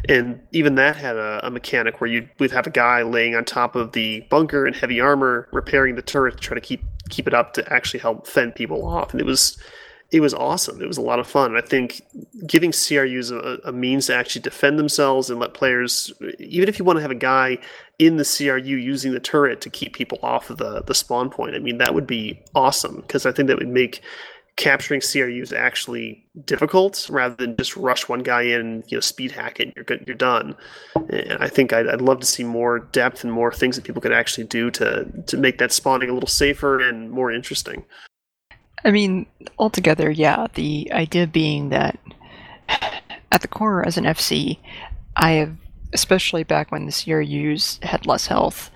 and even that had a, a mechanic where you would have a guy laying on top of the bunker in heavy armor repairing the turret to try to keep keep it up to actually help fend people off and it was it was awesome. It was a lot of fun. I think giving CRUs a, a, means to actually defend themselves and let players, even if you want to have a guy in the CRU using the turret to keep people off of the, the spawn point, I mean, that would be awesome because I think that would make capturing CRUs actually difficult rather than just rush one guy in you know speed hack it you're good, you're done. And I think I'd, I'd love to see more depth and more things that people could actually do to to make that spawning a little safer and more interesting. I mean, altogether, yeah. The idea being that at the core, as an FC, I have, especially back when the CRUs had less health,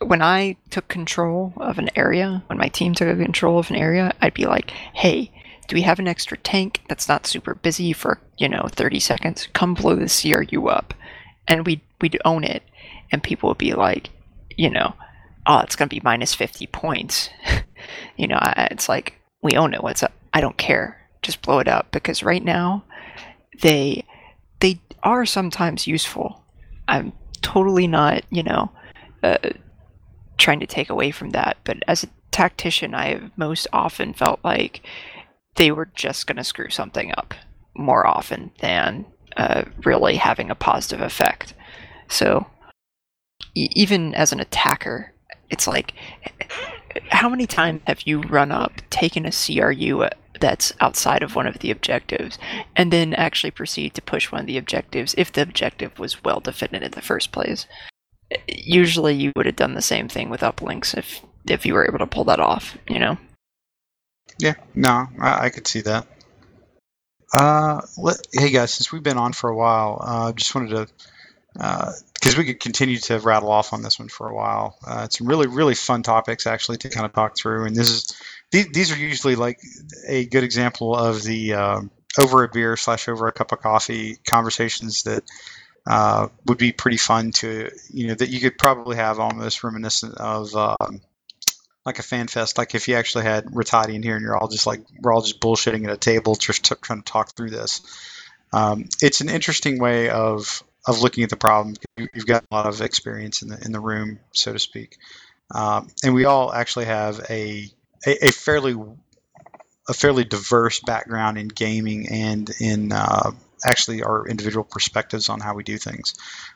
when I took control of an area, when my team took control of an area, I'd be like, hey, do we have an extra tank that's not super busy for, you know, 30 seconds? Come blow the CRU up. And we'd, we'd own it. And people would be like, you know, oh, it's going to be minus 50 points. [LAUGHS] you know, it's like, we own it. What's up? I don't care. Just blow it up because right now they they are sometimes useful. I'm totally not, you know, uh, trying to take away from that, but as a tactician, I have most often felt like they were just going to screw something up more often than uh, really having a positive effect. So e- even as an attacker, it's like, how many times have you run up, taken a CRU uh, that's outside of one of the objectives, and then actually proceed to push one of the objectives if the objective was well defended in the first place? Usually, you would have done the same thing with uplinks if if you were able to pull that off. You know. Yeah, no, I, I could see that. Uh, let, hey guys, since we've been on for a while, uh, just wanted to, because we could continue to rattle off on this one for a while. Uh, it's really, really fun topics actually to kind of talk through, and this is these, these are usually like a good example of the um, over a beer slash over a cup of coffee conversations that uh, would be pretty fun to you know that you could probably have almost reminiscent of. Um, like a fan fest, like if you actually had Rattati in here and you're all just like we're all just bullshitting at a table, just t- trying to talk through this. Um, it's an interesting way of of looking at the problem. You, you've got a lot of experience in the in the room, so to speak, um, and we all actually have a, a a fairly a fairly diverse background in gaming and in uh, actually our individual perspectives on how we do things.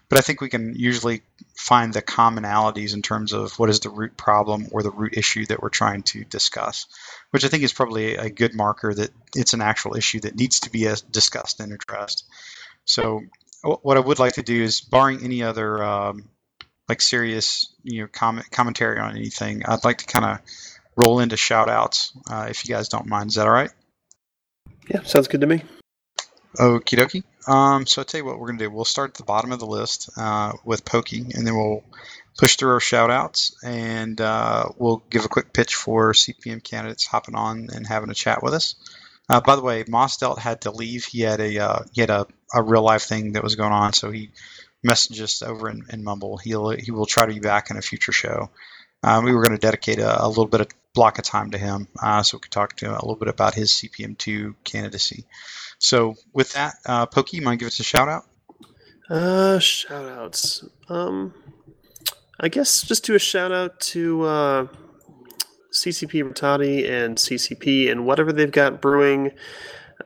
But I think we can usually find the commonalities in terms of what is the root problem or the root issue that we're trying to discuss, which I think is probably a good marker that it's an actual issue that needs to be uh, discussed and addressed. So what I would like to do is, barring any other um, like serious you know comment commentary on anything, I'd like to kind of roll into shout outs uh, if you guys don't mind. Is that all right? Yeah, sounds good to me. Okie dokie. Um, so I'll tell you what we're going to do. We'll start at the bottom of the list uh, with Pokey, and then we'll push through our shout outs, and uh, we'll give a quick pitch for CPM candidates hopping on and having a chat with us. Uh, by the way, Mossdelt had to leave. He had a uh, he had a, a real life thing that was going on, so he messaged us over in, in Mumble. He'll he will try to be back in a future show. Um, we were going to dedicate a, a little bit of block of time to him, uh, so we could talk to him a little bit about his CPM2 candidacy. So with that, uh, Pokey, you mind give us a shout out? Uh, shout outs. Um, I guess just do a shout out to uh, CCP Rattati and CCP and whatever they've got brewing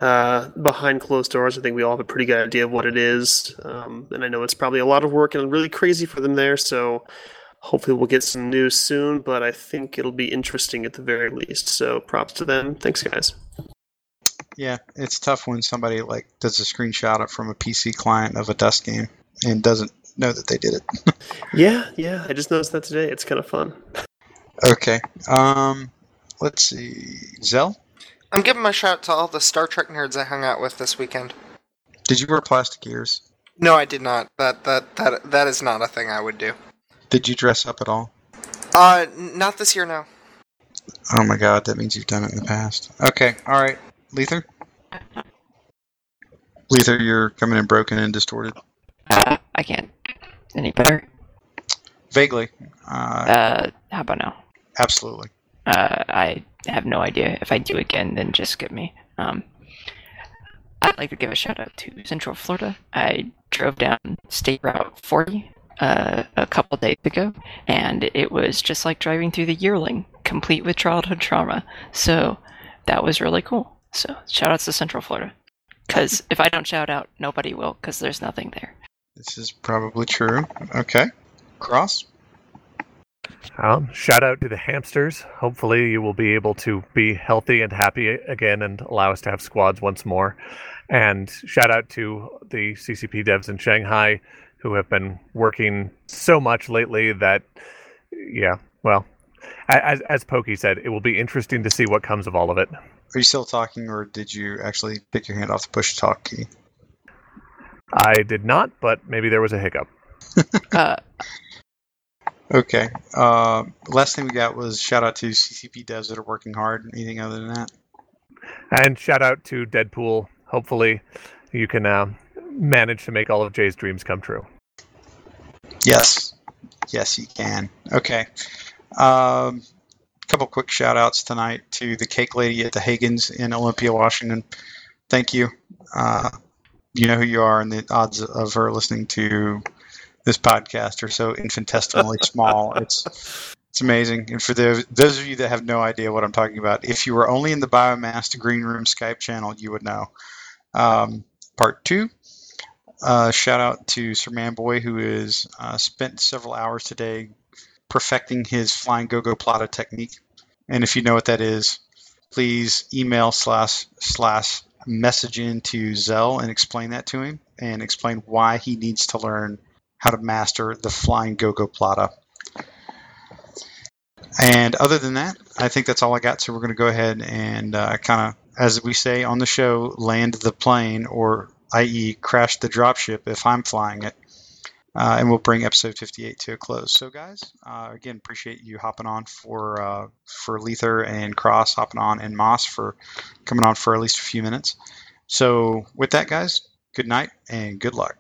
uh, behind closed doors. I think we all have a pretty good idea of what it is. Um, and I know it's probably a lot of work and really crazy for them there. So hopefully we'll get some news soon, but I think it'll be interesting at the very least. So props to them. Thanks, guys. Yeah, it's tough when somebody like does a screenshot from a PC client of a Dust game and doesn't know that they did it. [LAUGHS] Yeah, yeah. I just noticed that today. It's kind of fun. okay. Um, let's see. Zell, I'm giving my shout out to all the Star Trek nerds I hung out with this weekend. did you wear plastic ears? No, I did not. That that that that is not a thing I would do. Did you dress up at all? Uh, n- not this year, no. Oh my god, that means you've done it in the past. Okay, all right. Lether? Lether, you're coming in broken and distorted. Uh, I can't. Any better? Vaguely. Uh, Uh, how about now? absolutely. Uh, I have no idea. If I do again, then just skip me. Um, I'd like to give a shout out to Central Florida. I drove down State Route 40 uh, a couple days ago, and it was just like driving through the yearling, complete with childhood trauma. So that was really cool. So shout outs to Central Florida. Because if I don't shout out, nobody will, because there's nothing there. This is probably true. Okay. Cross? Um, shout out to the hamsters. Hopefully, you will be able to be healthy and happy again and allow us to have squads once more. And shout out to the CCP devs in Shanghai who have been working so much lately that, yeah, well, as, as Pokey said, it will be interesting to see what comes of all of it. Are you still talking, or did you actually pick your hand off the push talk key? I did not, but maybe there was a hiccup. [LAUGHS] Uh, Okay. Uh, last thing we got was shout out to CCP devs that are working hard. Anything other than that? And shout out to Deadpool. Hopefully, you can uh, manage to make all of Jay's dreams come true. Yes. Yes, you can. Okay. Um, couple quick shout outs tonight to the cake lady at the Haggens in Olympia, Washington. Thank you. Uh, you know who you are, and the odds of her listening to this podcast are so infinitesimally [LAUGHS] small. It's it's amazing. And for those those of you that have no idea what I'm talking about, if you were only in the Biomass Green Room Skype channel, you would know. Um, part two. Uh, shout out to Sir Manboy, who has uh, spent several hours today perfecting his flying gogoplata technique. And if you know what that is, please email slash slash message into Zell and explain that to him and explain why he needs to learn how to master the flying gogoplata. And other than that, I think that's all I got. So we're going to go ahead and uh, kind of, as we say on the show, land the plane, or i.e., crash the dropship if I'm flying it. Uh, and we'll bring episode 58 to a close. So, guys, uh, again, appreciate you hopping on for uh, for Lether and Cross hopping on, and Moss for coming on for at least a few minutes. So, with that, guys, good night and good luck.